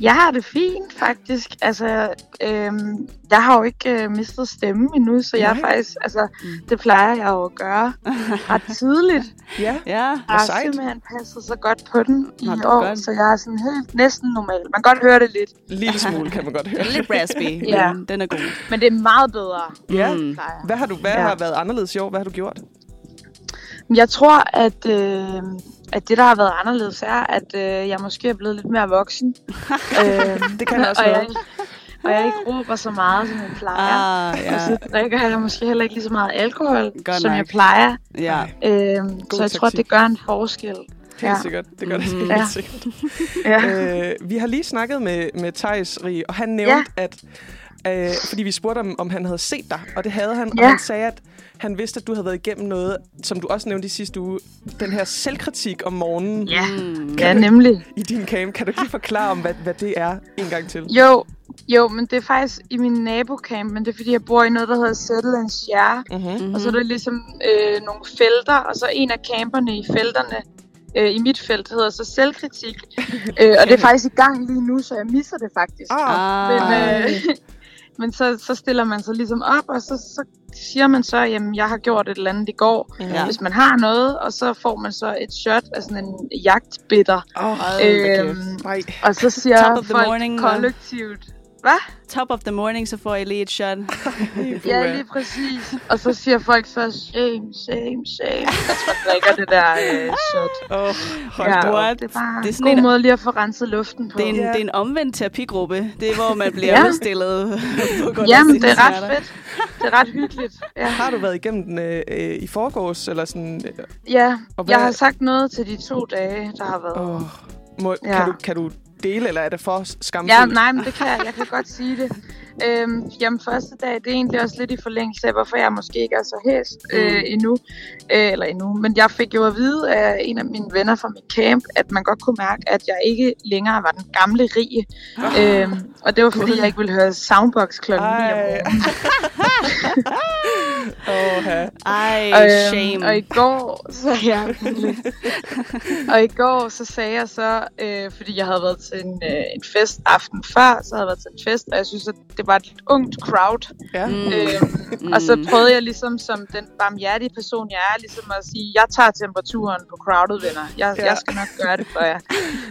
Jeg har det fint, faktisk. Altså, øhm, jeg har jo ikke øh, mistet stemme endnu, så jeg er Nej. faktisk, altså, Mm. det plejer jeg jo at gøre ret tidligt. Ja. Ja. Jeg har sejt. simpelthen passet så godt på den i Nå, det år, godt. så jeg er sådan helt næsten normal. Man kan godt høre det lidt, Lille smule kan man godt høre. Den er lidt raspy, Ja. men den er god. men det er meget bedre. Ja. Mm. Hvad har du hvad Ja. har været anderledes i år? Hvad har du gjort? Jeg tror, at, øh, at det, der har været anderledes, er, at øh, jeg måske er blevet lidt mere voksen. øhm, Det kan også og, jeg, noget. og jeg ikke råber så meget, som jeg plejer. Ah, Ja. Og så ja. drikker jeg måske heller ikke lige så meget alkohol, Godt som nok. jeg plejer. Ja. Øhm, så jeg tror, taktik. det gør en forskel. Helt Ja. sikkert. Det gør det Mhm. helt Ja. sikkert. Ja. Øh, vi har lige snakket med, med Thijs Rie, og han nævnte, at øh, fordi vi spurgte om, om han havde set dig, og det havde han, og Ja. han sagde, at han vidste, at du havde været igennem noget, som du også nævnte i sidste uge, den her selvkritik om morgenen ja. Mm. ja, nemlig. i din camp. Kan du ikke lige forklare om, hvad, hvad det er en gang til? Jo, jo, men det er faktisk i min nabocamp, men det er fordi, jeg bor i noget, der hedder Settle and Share. Mm-hmm. Mhm. Og så er der ligesom øh, nogle felter, og så en af camperne i felterne, øh, i mit felt, hedder så selvkritik. øh, og det er faktisk i gang lige nu, så jeg misser det faktisk. Ah, Men, Ah. øh, men så, så stiller man sig ligesom op, og så, så siger man så, jamen jeg har gjort et eller andet i går. Ja. hvis man har noget, og så får man så et shot af sådan en jagtbitter. Øh, Øhm, og så siger Top of the folk morning, kollektivt, hvad? Top of the morning, så får jeg lige et shot. Ja, lige præcis. Og så siger folk så, shame, shame, shame. Jeg tror, drikker det der øh, shot. Åh, hold Ja, what? det er bare Det er en sådan god en- måde lige at få renset luften på. Det er en, Ja. det er en omvendt terapigruppe. Det er, hvor man bliver Ja. udstillet Jamen, det er ret smerter. fedt. Det er ret hyggeligt. Ja, Har du været igennem den øh, øh, i forgårs, eller sådan? Øh, ja. jeg har sagt noget til de to dage, der har været. åh, må, Ja. kan, du, kan du dele, eller er det for skamfuldt? Ja, nej, men det kan jeg. Jeg kan godt sige det. Øhm, jamen, første dag, det er egentlig også lidt i forlængelse af, hvorfor jeg måske ikke er så hæs øh, Mm. endnu. Øh, eller endnu. Men jeg fik jo at vide af en af mine venner fra mit camp, at man godt kunne mærke, at jeg ikke længere var den gamle rige. Øhm, og det var, fordi jeg ikke ville høre soundbox klokken 9 om morgenen. Ej, Øhm, shame. Og i går, så ja, og i går, så sagde jeg så, øh, fordi jeg havde været til en, øh, en fest aften før, så havde jeg været til en fest, og jeg synes, at det var et lidt ungt crowd. ja. Mm. Mm. Og så prøvede jeg ligesom som den barmhjertige person, jeg er, ligesom at sige, jeg tager temperaturen på crowded, venner. Jeg, Ja. jeg skal nok gøre det for jer.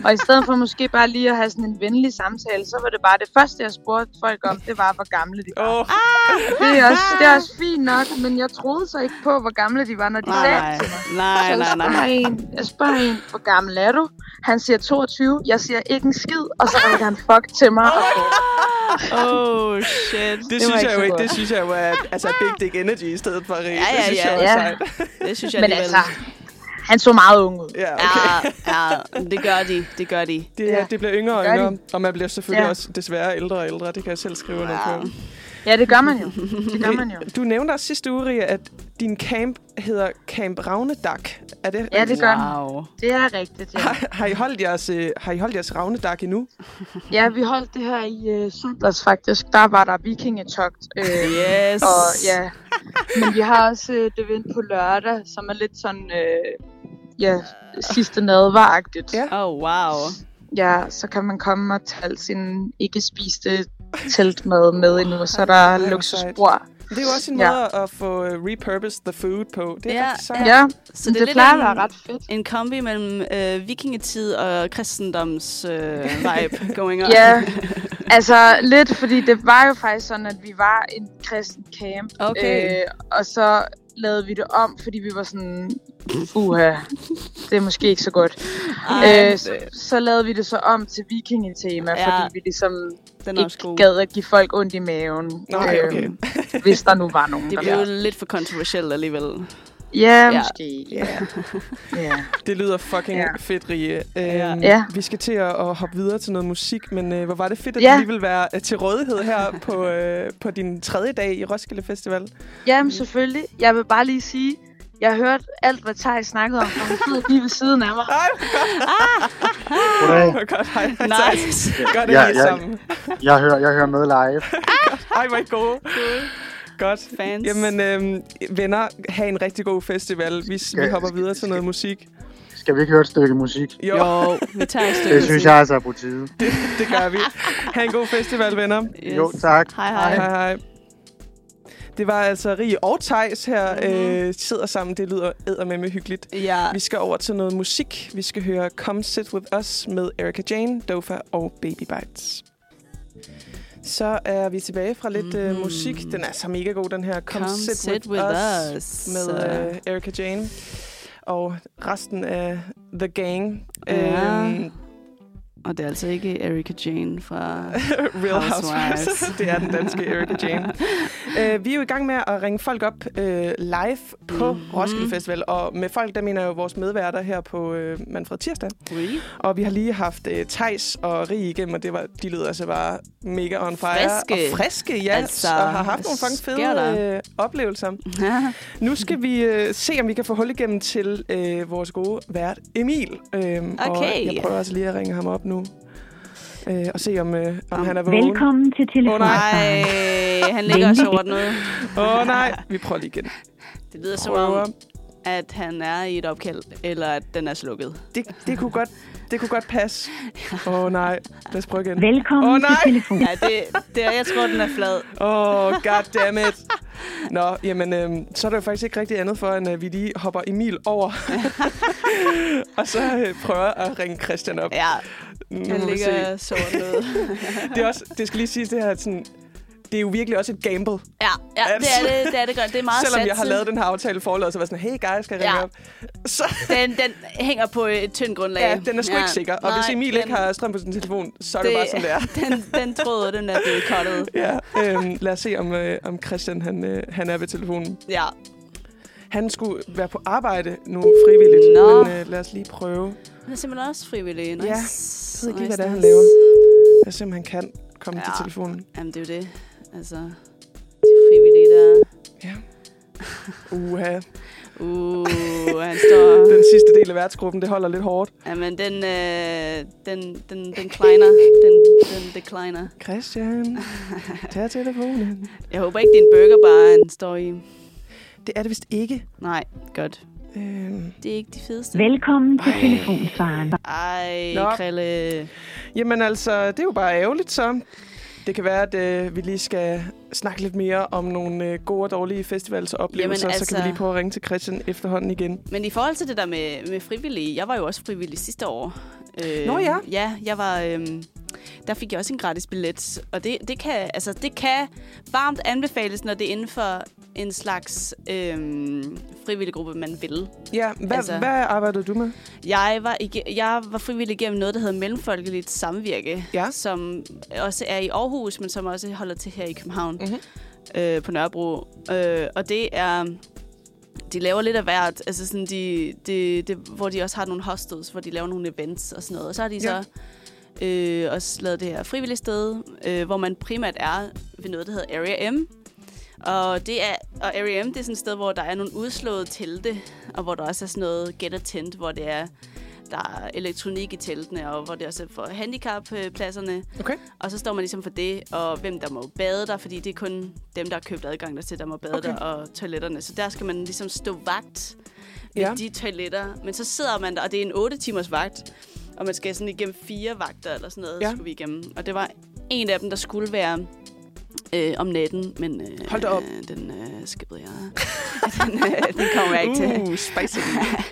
Og i stedet for måske bare lige at have sådan en venlig samtale, så var det bare det første, jeg spurgte folk om, det var, hvor gamle de var. Åh, Det, er også, det er også fint nok, men jeg troede så ikke på, hvor gamle de var, når de sagde Nej, det til mig. nej, Så jeg nej, nej. en, jeg spørger en, hvor gammel er du? Han siger 22, jeg siger ikke en skid, og så rækker han fuck til mig. Og. Oh, shit. det, var synes jeg jo ikke. Det synes jeg jo er altså big dick energy i stedet for Rie. Ja, det ja, synes ja. jeg Ja. sejt. Det synes jeg Men alligevel. altså, han så meget ung ud. Ja, okay. Ja, ja, det gør de. Det gør de. Det, Ja. det bliver yngre og de. yngre, og man bliver selvfølgelig Ja. også desværre ældre og ældre. Det kan jeg selv skrive Ja. på. Ja, det gør man jo. Det gør man jo. Du nævnte også sidste uge, Rie, at din camp hedder Camp Ravnedak. Er det Ja, det gør. Wow. Det er rigtigt, ja. Har, har, I holdt jeres, øh, har I holdt jeres Ravnedak endnu? Ja, vi holdt det her i uh, søndags faktisk. Der var der vikingetogt. Øh, Yes. Og ja, men vi har også et event på lørdag, som er lidt sådan, øh, ja, sidste nadvaragtigt. Ja. Oh, wow. Ja, så kan man komme og tage sin ikke spiste teltmad med endnu, så er der luksusbord. Det er jo også en Ja. måde at få uh, repurposed the food på. Det er Ja, faktisk sejt. Ja, Så så det, er det plejer at være en- ret fedt. En kombi mellem øh, vikingetid og kristendoms øh, vibe going on. Ja, altså lidt, fordi det var jo faktisk sådan, at vi var en kristen camp. Okay. Øh, og så lavede vi det om, fordi vi var sådan, uha, det er måske ikke så godt. Ej, øh, så, så lavede vi det så om til vikingetema, Ja. fordi vi ligesom den er ikke gad at give folk ondt i maven. Nå, okay, øhm, hvis der nu var nogen, Det blev lidt for kontroversielt alligevel. Ja, Ja. måske. Ja. ja. Det lyder fucking Ja. fedt, Rie. Øhm, Ja. Vi skal til at, at hoppe videre til noget musik, men øh, hvor var det fedt, at Ja. du lige vil være øh, til rådighed her på, øh, på din tredje dag i Roskilde Festival. Jamen selvfølgelig. Jeg vil bare lige sige, jeg har hørt alt, hvad Thaj snakkede om, og han sidder lige ved siden af mig. Ej, Goddag. hvor godt. Hej, hej, Nice. Godt, at Ja, ja. sammen. Jeg hører, jeg hører med live. Ej, hvor er I gode. Godt. Fans. Jamen, øhm, venner, have en rigtig god festival. Vi, vi Skal- hopper videre til noget musik. Skal vi ikke høre et stykke musik? Jo, Jo, vi tager et stykke Det synes jeg altså er på tide. det gør vi. Ha' en god festival, venner. Yes. Jo, tak. Hej, Hej, hej. hej. Det var altså Rie og Thijs her, Mhm. øh, sidder sammen. Det lyder eddermame hyggeligt. Ja, Vi skal over til noget musik. Vi skal høre Come Sit With Us med Erika Jane, Dofa og Baby Bites. Så er vi tilbage fra lidt mm. Mhm. uh, musik. Den er så mega god, den her Come, come Sit, sit With, with Us, us. med uh, Erika Jane. Og resten af The Gang. Ja. Øhm, Og det er altså ikke Erika Jane fra... Real Housewives. Housewives. det er den danske Erika Jane. Uh, vi er jo i gang med at ringe folk op uh, live på Mhm. mm-hmm. Roskilde Festival. Og med folk, der mener jeg jo vores medværter her på uh, Manfred Tirsdag. Oui. Og vi har lige haft uh, Tejs og Rie igennem, og det var, de lød altså bare mega on fire. Friske. Og friske, ja. Altså, og har haft nogle fucking fede uh, oplevelser. Nu skal vi uh, se, om vi kan få hul igennem til uh, vores gode vært Emil. Og Okay. jeg prøver altså lige at ringe ham op nu. Uh, og se, om, uh, om han er vågen. Velkommen til telefonsvaren. Nej, han ligger også over noget. Åh oh, nej, vi prøver lige igen. Det lyder som om, at han er i et opkald, eller at den er slukket. Det, det, kunne godt, det kunne godt passe. Åh oh, nej, lad os prøve igen. Velkommen Åh, til nej. telefon. Ja, det, det er, jeg tror, den er flad. Åh, oh, goddammit. Nå, jamen, øhm, så er der jo faktisk ikke rigtig andet for, end at vi lige hopper Emil over. og så øh, prøver at ringe Christian op. Ja, Nu han ligger og sover noget. Det, er også, det skal lige sige, det her er sådan... Det er jo virkelig også et gamble. Ja, ja det er det, det er det godt. Det er meget Selvom jeg har lavet den her aftale forladet, så var sådan, hey guys, skal jeg ringe Ja. op? Så Den, den hænger på et tyndt grundlag. ja, den er sgu ikke sikker. Og hvis Nej, Emil den, ikke har strøm på sin telefon, så er det, det bare sådan, det er. Den, den tråd, den er blevet cuttet. Ja, øhm, lad os se, om, øh, om Christian han, øh, han er ved telefonen. Ja. Han skulle være på arbejde nu frivilligt, Nå. men øh, lad os lige prøve. Han er simpelthen også frivillig. Nice. Ja, Jeg Jeg ved ikke lige, hvad det er, han laver. Lad os se, om han kan komme ja. Ja. til telefonen. Jamen, det er jo det. Altså, de frivillige der... Ja. Uha. Uh, han står... Den sidste del af værtsgruppen, det holder lidt hårdt. Jamen, den, øh, den, den, den kleiner. Den, den decliner. Christian, tag telefonen. Jeg håber ikke, det er en burgerbar, han står i. Det er det vist ikke. Nej, godt. Øhm, Det er ikke de fedeste. Velkommen til Ej. telefonsvaren. Ej, Nå. Krille. jamen altså, det er jo bare ærgerligt så. Det kan være, at øh, vi lige skal snakke lidt mere om nogle øh, gode og dårlige festivalsoplevelser, Jamen, altså... så kan vi altså- lige prøve at ringe til Christian efterhånden igen. Men i forhold til det der med, med frivillige, jeg var jo også frivillig sidste år. Øh, Nå ja. Ja, jeg var... Øh, der fik jeg også en gratis billet, og det, det, kan, altså, det kan varmt anbefales, når det er inden for en slags øh, frivillig gruppe, man vil. Ja, hvad, altså... Hvad arbejdede du med? Jeg var, jeg var frivillig gennem noget, der hedder Mellemfolkeligt Samvirke, Ja. som også er i Aarhus, men som også holder til her i København Mhm. øh, på Nørrebro. Øh, og det er... De laver lidt af hvert, altså sådan de, de, de, hvor de også har nogle hostels, hvor de laver nogle events og sådan noget. Og så har de Ja. så øh, også lavet det her frivillige sted, øh, hvor man primært er ved noget, der hedder Area M. Og, det er, og Area M, det er sådan et sted, hvor der er nogle udslåede telte, og hvor der også er sådan noget get a tent, hvor det er, der er elektronik i teltene, og hvor det også er for handicappladserne. Okay. Og så står man ligesom for det, og hvem der må bade der, fordi det er kun dem, der har købt adgang der til, der må bade Okay. der, og toiletterne. Så der skal man ligesom stå vagt ved Ja. de toiletter. Men så sidder man der, og det er en 8 timers vagt, og man skal sådan igennem fire vagter eller sådan noget, Ja. skulle vi igennem. Og det var en af dem, der skulle være øh, om natten, men øh, Hold op. Øh, den øh, skippede jeg. den, øh, den kommer jeg ikke til. Uh, spicy.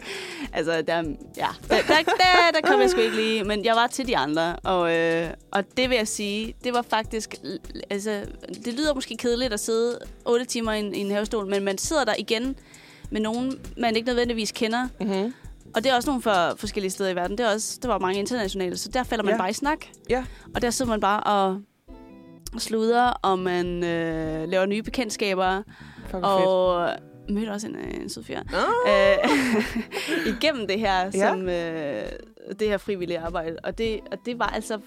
altså, der, ja, der, der, der, der kom jeg sgu ikke lige, men jeg var til de andre, og, øh, og det vil jeg sige, det var faktisk, altså, det lyder måske kedeligt at sidde 8 timer i en, i en havestol, men man sidder der igen med nogen, man ikke nødvendigvis kender, mm-hmm. Og det er også nogle fra forskellige steder i verden. Det er også, der var mange internationale, så der falder man Ja. bare i snak. Ja. Og der sidder man bare og sluder, og man øh, laver nye bekendtskaber, Fuck, fedt. og mødte også en, øh, en sød fyr. Nå. Øh, igennem det her, Ja. som, øh, det her frivillige arbejde. Og det, og det var altså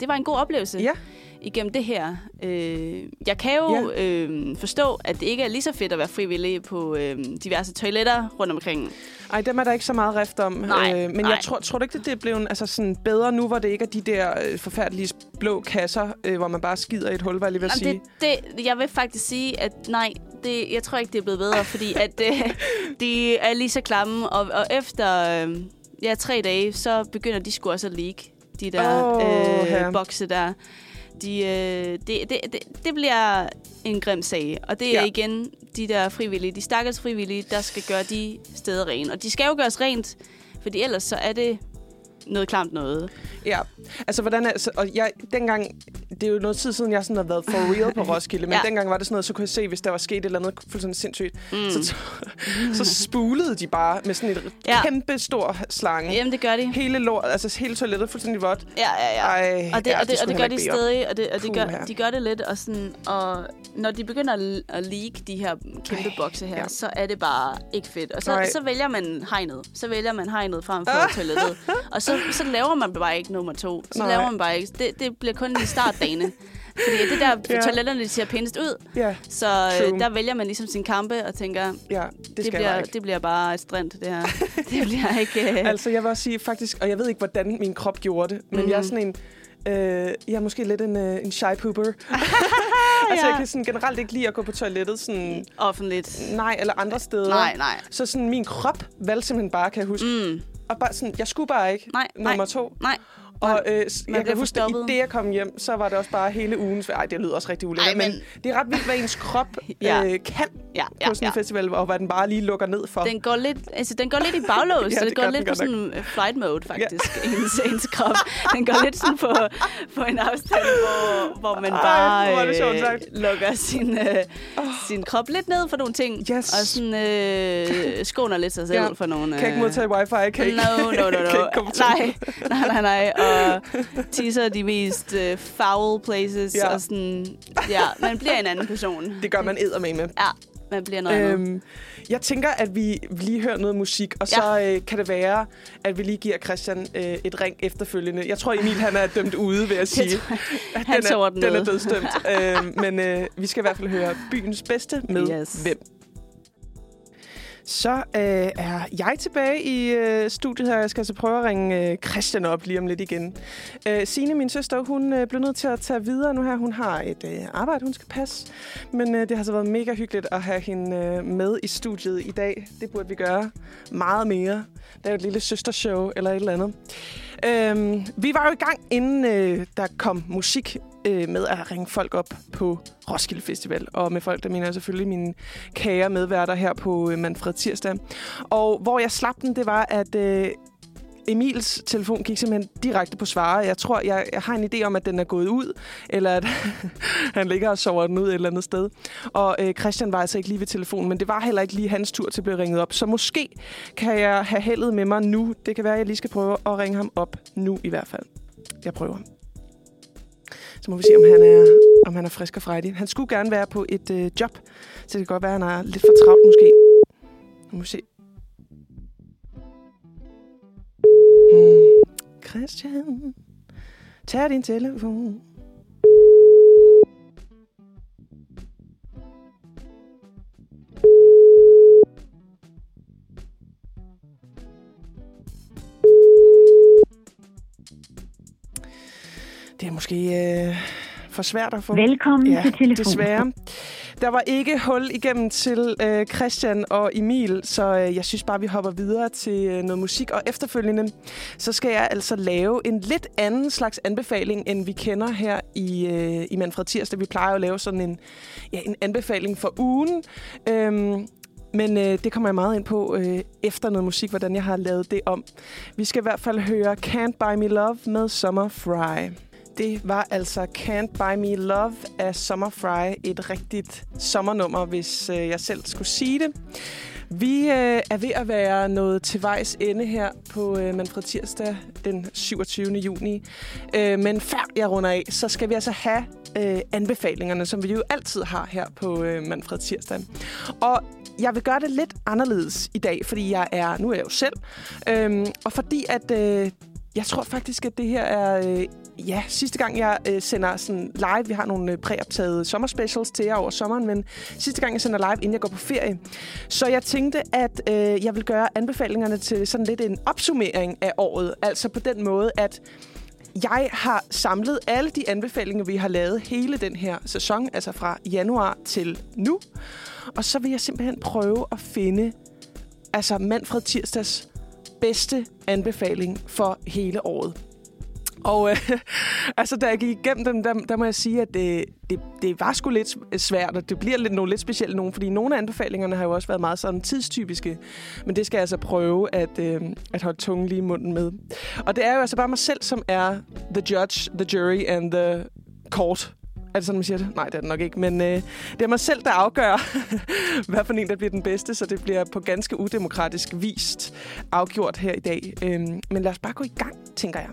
det var en god oplevelse Ja. Igennem det her. Øh, jeg kan jo ja. øh, forstå, at det ikke er lige så fedt at være frivillig på øh, diverse toiletter rundt omkring. Ej, dem er der ikke så meget rift om. Nej, øh, men nej. jeg tror, tror du ikke, det er blevet altså sådan bedre nu, hvor det ikke er de der øh, forfærdelige blå kasser, øh, hvor man bare skider i et hul, var jeg lige ved at sige? Jamen, det, det, jeg vil faktisk sige, at nej, det, jeg tror ikke, det er blevet bedre, fordi at øh, de er lige så klamme, og, og efter øh, ja, tre dage, så begynder de sgu også at leak, de der Åh, øh, bokse der. De, øh, det, det, det, det bliver en grim sag, og det er Ja. igen de der frivillige, de stakkels frivillige, der skal gøre de steder rene. Og de skal jo gøres rent, fordi ellers så er det noget klamt noget. Ja, altså hvordan er, så, og jeg, dengang, det er jo noget tid siden, jeg sådan har været for real på Roskilde, men ja. Dengang var det sådan noget, så kunne jeg se, hvis der var sket et eller andet fuldstændig sindssygt, Mm. så, så spulede de bare med sådan et ja. Kæmpe stor slange. Jamen, det gør de. Hele lort, altså hele toilettet fuldstændig vådt. Ja, ja, ja. Ej, Og det, ja, og det, og skulle det gør de stadig, og, det, og de, gør, de gør det lidt. Og, sådan, og når de begynder at, at leak de her kæmpe Ej, bokse her, ja. så er det bare ikke fedt. Og så, Nej. så vælger man hegnet. Så vælger man hegnet frem for toilettet. Og så, så laver man bare ikke nummer to. Så Nej. laver man bare ikke. Det, det bliver kun i startdagene. Fordi det der Ja. ja. toiletterne, ser pænest ud. Ja, Så True. øh, der vælger man ligesom sin kampe og tænker, ja, det, det, bliver, det bliver bare et strand, det her. det bliver ikke... Øh, Altså, jeg vil også sige faktisk, og jeg ved ikke, hvordan min krop gjorde det, men Mhm. jeg er sådan en... Øh, jeg er måske lidt en, øh, en shy pooper. altså, jeg kan sådan generelt ikke lide at gå på toilettet sådan... offentligt. Nej, eller andre steder. Nej, nej. Så sådan, min krop valgte simpelthen bare, kan jeg huske. Mm, Og bare sådan, jeg skulle bare ikke nej, nej, nummer to. nej. Og øh, jeg kan huske, at i det, jeg kom hjem, så var det også bare hele ugens... Ej, det lyder også rigtig ulækkert, men... men- det er ret vildt, hvad ens krop Ja. øh, kan Ja, på ja, sådan ja. en festival, og hvad den bare lige lukker ned for. Den går lidt, altså, den går lidt i baglås, Ja, ja, det det, går lidt på nok. sådan øh, flight mode, faktisk, ja. ens, ens krop. Den går lidt sådan på, på en afstand, hvor, hvor man Ej, bare hvor det sjovt sagt. lukker sin, øh, sin krop lidt ned for nogle ting. Yes. Og sådan øh, skåner lidt sig selv Ja. for nogle... Kan ikke modtage wifi, kan ikke, No, no, no, kan no. ikke komme til. nej, nej, nej, nej. Og teaser de mest øh, foul places. Ja. Ja. Og sådan, ja, man bliver en anden person. Det gør man med. Ja, man bliver noget andet. Øhm, jeg tænker, at vi lige hører noget musik, og så øh, kan det være, at vi lige giver Christian øh, et ring efterfølgende. Jeg tror, Emil han er dømt ude, vil jeg sige. Han den, er, den den er dødsdømt. øh, men øh, vi skal i hvert fald høre byens bedste med Yes. hvem. Så øh, er jeg tilbage i øh, studiet her. Jeg skal altså prøve at ringe øh, Christian op lige om lidt igen. Øh, Signe, min søster, hun øh, blev nødt til at tage videre nu her. Hun har et øh, arbejde, hun skal passe. Men øh, det har så været mega hyggeligt at have hende øh, med i studiet i dag. Det burde vi gøre meget mere. Det er jo et lille søstershow eller et eller andet. Øh, vi var jo i gang, inden øh, der kom musik øh, med at ringe folk op på Roskilde Festival. Og med folk, der mener jeg selvfølgelig mine kære medværter her på øh, Manfred Tirsdag. Og hvor jeg slap den, det var, at øh, Emils telefon gik simpelthen direkte på svare. Jeg tror, jeg, jeg har en idé om, at den er gået ud, eller at han ligger og sover den ud et eller andet sted. Og øh, Christian var altså ikke lige ved telefonen, men det var heller ikke lige hans tur til at blive ringet op. Så måske kan jeg have heldet med mig nu. Det kan være, at jeg lige skal prøve at ringe ham op nu i hvert fald. Jeg prøver. Så må vi se, om han er, om han er frisk og frejdig. Han skulle gerne være på et øh, job, så det kan godt være, at han er lidt for travlt måske. Nu må vi se. Mm. Christian, tag din telefon. Det er måske øh, for svært at få. Velkommen ja, til telefonen. desværre. Der var ikke hul igennem til øh, Christian og Emil, så øh, jeg synes bare, vi hopper videre til øh, noget musik. Og efterfølgende, så skal jeg altså lave en lidt anden slags anbefaling, end vi kender her i, øh, i Manfred Tirsdag. Vi plejer jo at lave sådan en, ja, en anbefaling for ugen. Øhm, men øh, det kommer jeg meget ind på øh, efter noget musik, hvordan jeg har lavet det om. Vi skal i hvert fald høre Can't Buy Me Love med Summer Fry. Det var altså Can't Buy Me Love af Summer Fry. Et rigtigt sommernummer, hvis øh, jeg selv skulle sige det. Vi øh, er ved at være nået til vejs ende her på øh, Manfred Tirsdag den 27. juni. Øh, men før jeg runder af, så skal vi altså have øh, anbefalingerne, som vi jo altid har her på øh, Manfred Tirsdag. Og jeg vil gøre det lidt anderledes i dag, fordi jeg er, nu er jeg jo selv, øh, og fordi at øh, jeg tror faktisk, at det her er øh, ja, sidste gang, jeg øh, sender sådan live. Vi har nogle øh, præoptagede sommerspecials til jer over sommeren, men sidste gang, jeg sender live, inden jeg går på ferie. Så jeg tænkte, at øh, jeg vil gøre anbefalingerne til sådan lidt en opsummering af året. Altså på den måde, at jeg har samlet alle de anbefalinger, vi har lavet hele den her sæson, altså fra januar til nu. Og så vil jeg simpelthen prøve at finde altså Manfred Tirsdags bedste anbefaling for hele året. Og øh, altså, da jeg gik igennem dem, der, der må jeg sige, at det, det, det var sgu lidt svært, og det bliver lidt, nogle lidt specielle nogen, fordi nogle af anbefalingerne har jo også været meget sådan tidstypiske. Men det skal jeg altså prøve at, øh, at holde tungen lige i munden med. Og det er jo altså bare mig selv, som er the judge, the jury and the court er det sådan, man siger det? Nej, det er det nok ikke. Men øh, det er mig selv, der afgør, hvad for en, der bliver den bedste. Så det bliver på ganske udemokratisk vist afgjort her i dag. Øh, men lad os bare gå i gang, tænker jeg.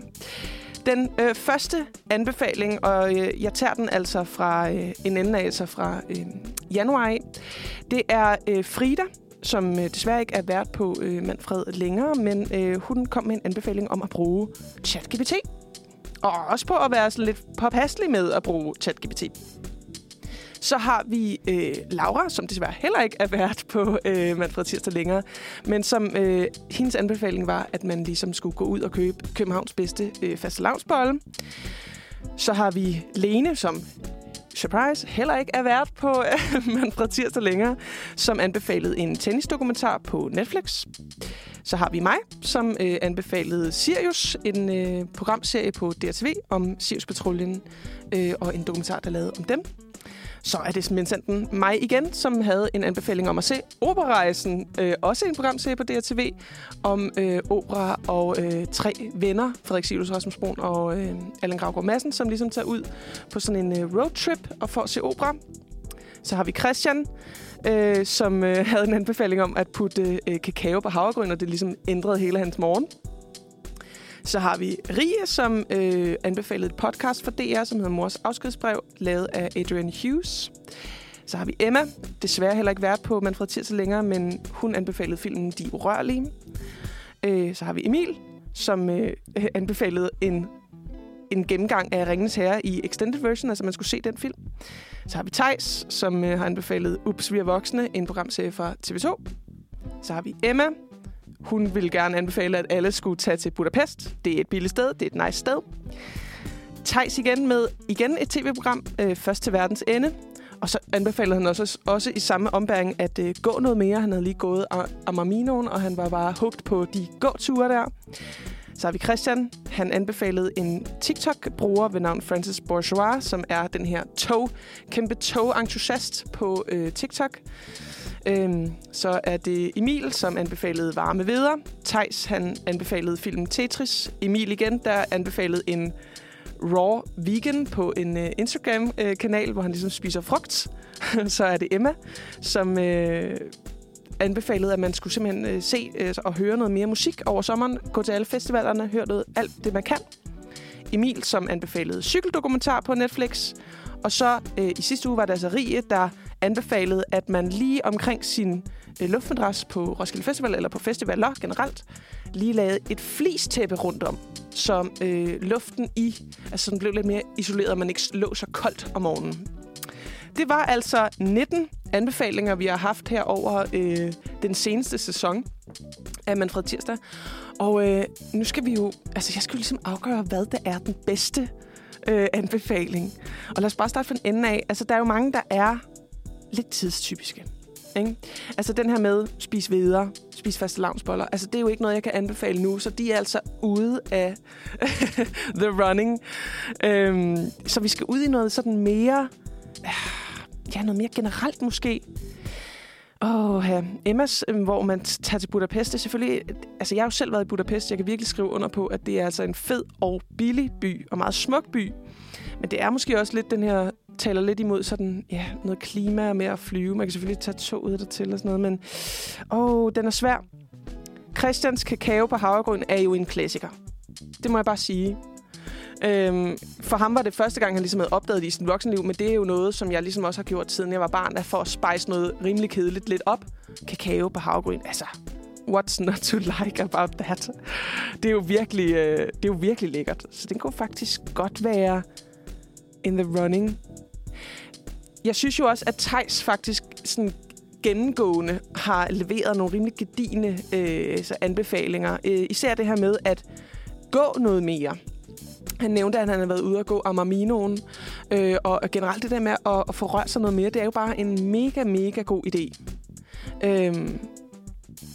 Den øh, første anbefaling, og øh, jeg tager den altså fra øh, en ende af, altså fra øh, januar af, det er øh, Frida, som øh, desværre ikke er vært på øh, Manfred længere, men øh, hun kom med en anbefaling om at bruge ChatGPT. Og også på at være sådan lidt påpasselig med at bruge ChatGPT. Så har vi øh, Laura, som desværre heller ikke er vært på øh, Manfred Tirsdag længere, men som øh, hendes anbefaling var, at man ligesom skulle gå ud og købe Københavns bedste øh, fastelavnsbolle. Så har vi Lene, som surprise, heller ikke er vært på øh, Manfred Tirsdag længere, som anbefalede en tennisdokumentar på Netflix. Så har vi mig, som øh, anbefalede Sirius, en øh, programserie på DRTV om Sirius-patruljen, øh, og en dokumentar, der lavede om dem. Så er det simpelthen mig igen, som havde en anbefaling om at se Operarejsen. Øh, også en programserie på DRTV om øh, opera og øh, tre venner, Frederik Silus, Rasmus Brun og øh, Allan Gravgaard Madsen, som ligesom tager ud på sådan en øh, roadtrip og får at se opera. Så har vi Christian, øh, som øh, havde en anbefaling om at putte øh, kakao på havregryn, og det ligesom ændrede hele hans morgen. Så har vi Rie, som øh, anbefalede et podcast for DR, som hedder Mors afskedsbrev, lavet af Adrian Hughes. Så har vi Emma, desværre heller ikke været på Manfred Tirsdag længere, men hun anbefalede filmen De Urørlige. Øh, så har vi Emil, som øh, anbefalede en, en gennemgang af Ringens Herre i extended version, altså man skulle se den film. Så har vi Tejs, som øh, har anbefalet Ups, vi er voksne, en programserie fra TV2. Så har vi Emma, hun ville gerne anbefale, at alle skulle tage til Budapest. Det er et billigt sted, det er et nice sted. Tejs igen med igen et tv-program, øh, Først til verdens ende. Og så anbefalede han også, også i samme ombæring at øh, gå noget mere. Han havde lige gået Amarminoen, og han var bare hugt på de gåture der. Så har vi Christian. Han anbefalede en TikTok-bruger ved navn Francis Bourgeois, som er den her tog, kæmpe tog-entusiast på øh, TikTok. Øhm, så er det Emil, som anbefalede varme veder. Tejs, han anbefalede filmen Tetris. Emil igen, der anbefalede en raw vegan på en uh, Instagram-kanal, hvor han ligesom spiser frugt. så er det Emma, som øh, anbefalede, at man skulle simpelthen øh, se øh, og høre noget mere musik over sommeren. Gå til alle festivalerne, høre noget, alt det, man kan. Emil, som anbefalede cykeldokumentar på Netflix. Og så øh, i sidste uge var der altså Rie, der anbefalet, at man lige omkring sin øh, luftmadras på Roskilde Festival, eller på festivaler generelt, lige lavede et flistæppe rundt om, så øh, luften i, altså den blev lidt mere isoleret, og man ikke lå så koldt om morgenen. Det var altså 19 anbefalinger, vi har haft her over øh, den seneste sæson af Manfred Tirsdag. Og øh, nu skal vi jo... Altså, jeg skal jo ligesom afgøre, hvad der er den bedste øh, anbefaling. Og lad os bare starte fra den ende af. Altså, der er jo mange, der er lidt tidstypiske. Ikke? Altså den her med spis videre, spis faste lavnsboller. Altså det er jo ikke noget, jeg kan anbefale nu, så de er altså ude af the running. Øhm, så vi skal ud i noget sådan mere, ja, noget mere generelt måske. Åh, oh, ja. Emmas, øhm, hvor man tager til Budapest, det er selvfølgelig... Altså, jeg har jo selv været i Budapest. Jeg kan virkelig skrive under på, at det er altså en fed og billig by, og meget smuk by. Men det er måske også lidt den her taler lidt imod sådan, ja, noget klima med at flyve. Man kan selvfølgelig tage toget der til og sådan noget, men åh, den er svær. Christians kakao på havregryn er jo en klassiker. Det må jeg bare sige. Øhm, for ham var det første gang, han ligesom havde opdaget det i sin voksenliv, men det er jo noget, som jeg ligesom også har gjort, siden jeg var barn, at for at spice noget rimelig kedeligt lidt op. Kakao på havregryn, altså, what's not to like about that? Det er jo virkelig, øh, det er jo virkelig lækkert. Så den kunne faktisk godt være in the running. Jeg synes jo også, at Tejs faktisk sådan gennemgående har leveret nogle rimelig gedigende øh, så anbefalinger. Øh, især det her med at gå noget mere. Han nævnte, at han havde været ude og gå Amarminoen. Øh, og generelt det der med at, at få rørt sig noget mere, det er jo bare en mega, mega god idé. Øh,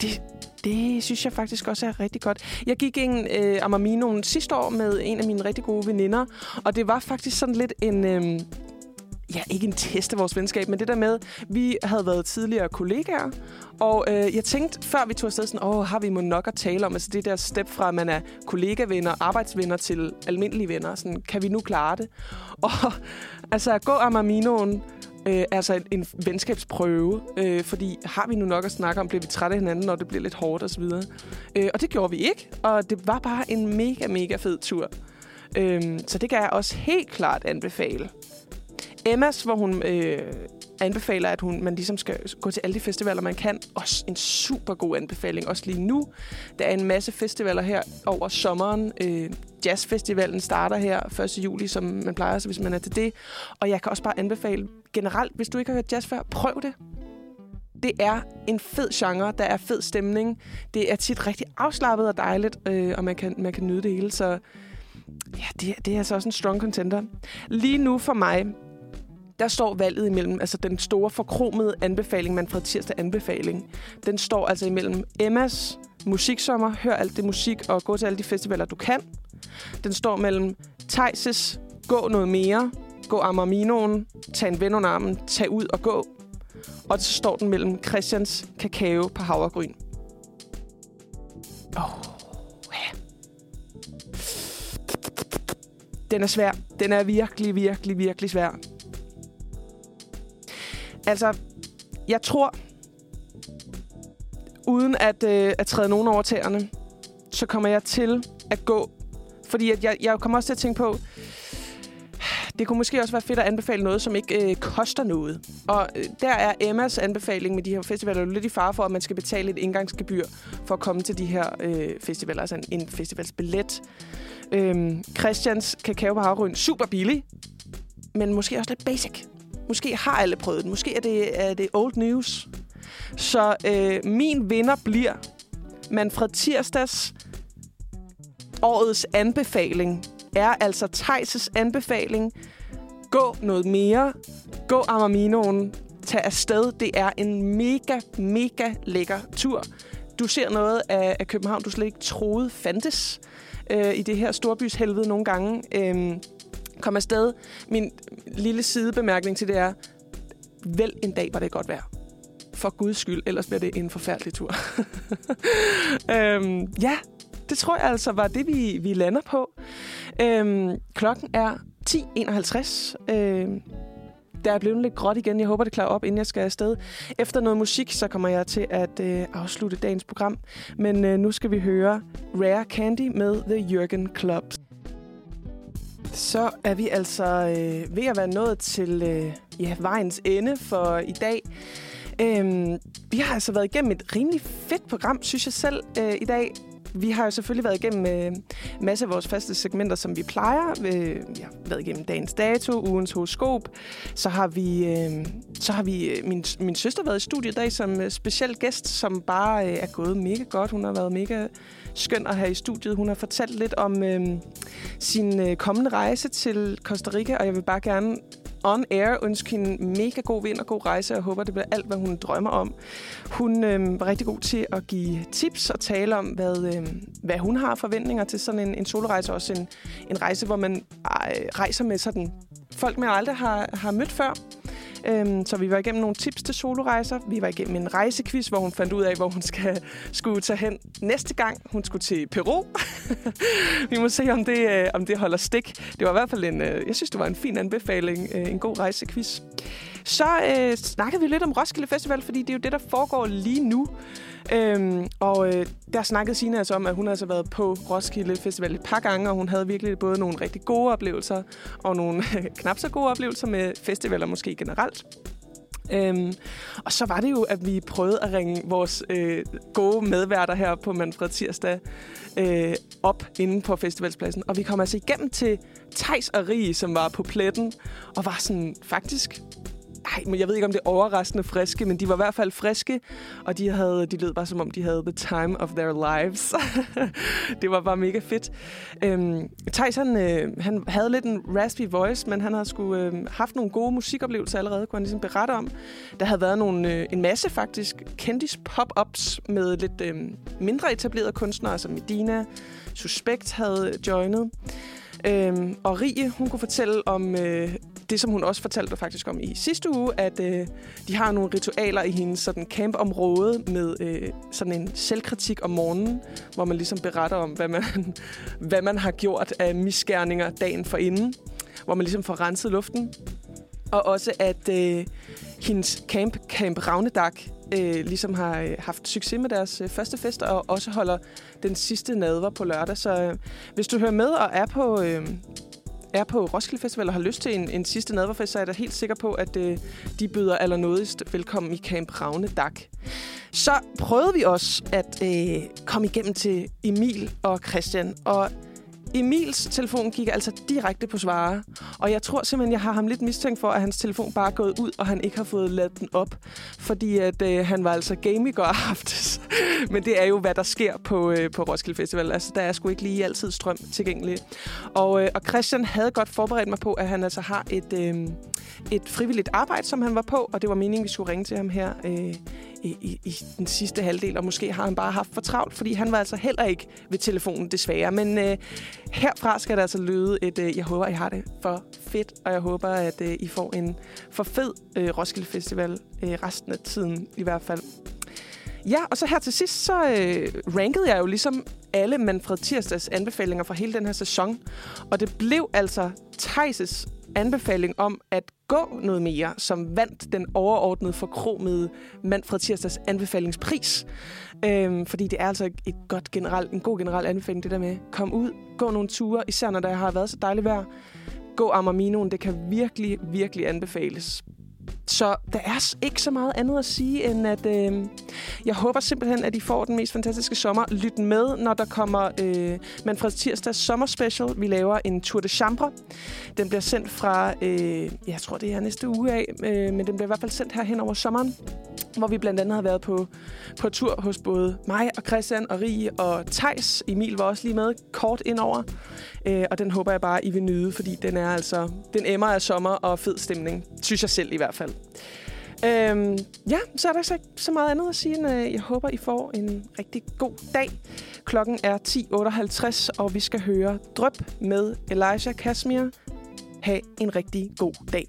det, det synes jeg faktisk også er rigtig godt. Jeg gik en øh, Amarminoen sidste år med en af mine rigtig gode veninder, og det var faktisk sådan lidt en... Øh, ja, ikke en test af vores venskab, men det der med, vi havde været tidligere kollegaer, og øh, jeg tænkte, før vi tog afsted, sådan, åh, har vi må nok at tale om, altså det der step fra, at man er kollegavenner, arbejdsvenner til almindelige venner, sådan, kan vi nu klare det? Og altså, at gå Amaminoen, øh, altså en, en venskabsprøve, øh, fordi har vi nu nok at snakke om, bliver vi trætte af hinanden, når det bliver lidt hårdt osv. Øh, og det gjorde vi ikke, og det var bare en mega, mega fed tur. Øh, så det kan jeg også helt klart anbefale. Emmas, hvor hun øh, anbefaler, at hun, man ligesom skal gå til alle de festivaler, man kan. Også en super god anbefaling, også lige nu. Der er en masse festivaler her over sommeren. Øh, Jazzfestivalen starter her 1. juli, som man plejer, så hvis man er til det. Og jeg kan også bare anbefale generelt, hvis du ikke har hørt jazz før, prøv det. Det er en fed genre, der er fed stemning. Det er tit rigtig afslappet og dejligt, øh, og man kan, man kan nyde det hele. Så ja, det, det er altså også en strong contender. Lige nu for mig, der står valget imellem, altså den store forkromede anbefaling, man fra tirsdag anbefaling, den står altså imellem Emmas musiksommer, hør alt det musik og gå til alle de festivaler, du kan. Den står mellem Thijs' gå noget mere, gå Amarminoen, tag en ven under armen, tag ud og gå. Og så står den mellem Christians kakao på havregryn. Åh, oh, ja. Den er svær. Den er virkelig, virkelig, virkelig svær. Altså, jeg tror, uden at, øh, at træde nogen over tæerne, så kommer jeg til at gå. Fordi at jeg, jeg kommer også til at tænke på, det kunne måske også være fedt at anbefale noget, som ikke øh, koster noget. Og øh, der er Emmas anbefaling med de her festivaler lidt i fare for, at man skal betale et indgangsgebyr for at komme til de her øh, festivaler. Altså en, en festivalsbillet. Øhm, Christians Kakao på Havrøen, super billig, men måske også lidt basic. Måske har alle prøvet den. Måske er det, er det old news. Så øh, min vinder bliver Manfred Tirsdags årets anbefaling er altså Thijs' anbefaling. Gå noget mere. Gå Amaminoen. Tag afsted. Det er en mega, mega lækker tur. Du ser noget af, af København, du slet ikke troede fandtes. øh, i det her storbyshelvede nogle gange. Øh, kom afsted. Min lille sidebemærkning til det er, vel en dag var det godt vejr. For guds skyld, ellers bliver det en forfærdelig tur. øhm, ja, det tror jeg altså var det, vi, vi lander på. Øhm, klokken er 10.51. Øhm, der er blevet lidt gråt igen. Jeg håber, det klarer op, inden jeg skal afsted. Efter noget musik, så kommer jeg til at øh, afslutte dagens program. Men øh, nu skal vi høre Rare Candy med The Jürgen Club. Så er vi altså øh, ved at være nået til øh, ja, vejens ende for i dag. Øhm, vi har altså været igennem et rimelig fedt program, synes jeg selv, øh, i dag. Vi har jo selvfølgelig været igennem øh, masse af vores faste segmenter, som vi plejer. Øh, vi har været igennem dagens dato, ugens horoskop. Så har vi, øh, så har vi øh, min, min søster været i studiet i dag som øh, speciel gæst, som bare øh, er gået mega godt. Hun har været mega skøn at have i studiet. Hun har fortalt lidt om øh, sin øh, kommende rejse til Costa Rica, og jeg vil bare gerne on air ønske hende mega god vind og god rejse. og håber, det bliver alt, hvad hun drømmer om. Hun øh, var rigtig god til at give tips og tale om, hvad, øh, hvad hun har forventninger til sådan en, en solorejse. Også en, en rejse, hvor man øh, rejser med sådan folk, man aldrig har, har mødt før. Øhm, så vi var igennem nogle tips til solorejser. Vi var igennem en rejsequiz, hvor hun fandt ud af, hvor hun skal, skulle tage hen næste gang. Hun skulle til Peru. vi må se, om det, øh, om det holder stik. Det var i hvert fald en, øh, jeg synes, det var en fin anbefaling. Øh, en god rejsequiz. Så øh, snakkede vi lidt om Roskilde Festival, fordi det er jo det, der foregår lige nu. Øhm, og øh, der snakkede Sina altså om, at hun altså har altså været på Roskilde Festival et par gange, og hun havde virkelig både nogle rigtig gode oplevelser, og nogle knap så gode oplevelser med festivaler måske generelt. Øhm, og så var det jo, at vi prøvede at ringe vores øh, gode medværter her på Manfred Tirsdag øh, op inde på festivalspladsen. Og vi kom altså igennem til Tejs og Rie, som var på pletten, og var sådan faktisk ej, men jeg ved ikke, om det er overraskende friske, men de var i hvert fald friske, og de, havde, de lød bare, som om de havde the time of their lives. det var bare mega fedt. Øhm, Thijs, han, øh, han havde lidt en raspy voice, men han havde sgu øh, haft nogle gode musikoplevelser allerede, kunne han ligesom berette om. Der havde været nogle, øh, en masse faktisk kendis pop-ups med lidt øh, mindre etablerede kunstnere, som Medina, Suspekt havde joinet. Øhm, og Rie, hun kunne fortælle om øh, det, som hun også fortalte faktisk om i sidste uge, at øh, de har nogle ritualer i hendes sådan campområde med øh, sådan en selvkritik om morgenen, hvor man ligesom beretter om, hvad man, hvad man har gjort af misgerninger dagen for inden, hvor man ligesom får renset luften. Og også, at øh, hendes camp, Camp Ravnedag, øh, ligesom har øh, haft succes med deres øh, første fest, og også holder den sidste nadver på lørdag. Så øh, hvis du hører med og er på... Øh, er på Roskilde Festival og har lyst til en, en sidste nadverfest, så er jeg da helt sikker på, at øh, de byder allernådigst velkommen i Camp Ravne Dak. Så prøvede vi også at øh, komme igennem til Emil og Christian, og Emils telefon gik altså direkte på svare, og jeg tror simpelthen, jeg har ham lidt mistænkt for, at hans telefon bare er gået ud, og han ikke har fået ladet den op, fordi at øh, han var altså game i går aftes. Men det er jo, hvad der sker på, øh, på Roskilde Festival. Altså, der er sgu ikke lige altid strøm tilgængelig. Og, øh, og Christian havde godt forberedt mig på, at han altså har et, øh, et frivilligt arbejde, som han var på, og det var meningen, vi skulle ringe til ham her øh, i, i, i den sidste halvdel, og måske har han bare haft for travlt, fordi han var altså heller ikke ved telefonen, desværre. Men øh, herfra skal der altså lyde et, øh, jeg håber, I har det for fedt, og jeg håber, at øh, I får en for fed øh, Roskilde Festival øh, resten af tiden i hvert fald. Ja, og så her til sidst, så øh, rankede jeg jo ligesom alle Manfred Tirsdags anbefalinger fra hele den her sæson. Og det blev altså Theises anbefaling om at gå noget mere, som vandt den overordnede forkromede Manfred Tirsdags anbefalingspris. Øhm, fordi det er altså et godt general, en god generel anbefaling, det der med kom ud, gå nogle ture, især når der har været så dejligt vejr. Gå Amarminoen, det kan virkelig, virkelig anbefales. Så der er ikke så meget andet at sige, end at øh, jeg håber simpelthen, at I får den mest fantastiske sommer. Lyt med, når der kommer øh, Manfred Tirsdags sommerspecial. Vi laver en Tour de Chambre. Den bliver sendt fra, øh, jeg tror det er næste uge af, øh, men den bliver i hvert fald sendt her hen over sommeren hvor vi blandt andet har været på, på tur hos både mig og Christian og Rie og Tejs. Emil var også lige med kort indover. Øh, og den håber jeg bare, I vil nyde, fordi den er altså, den emmer af sommer og fed stemning. Synes jeg selv i hvert fald. Øhm, ja, så er der så ikke så meget andet at sige, end øh, jeg håber, I får en rigtig god dag. Klokken er 10.58, og vi skal høre Drøb med Elijah Kasmir. Ha' en rigtig god dag.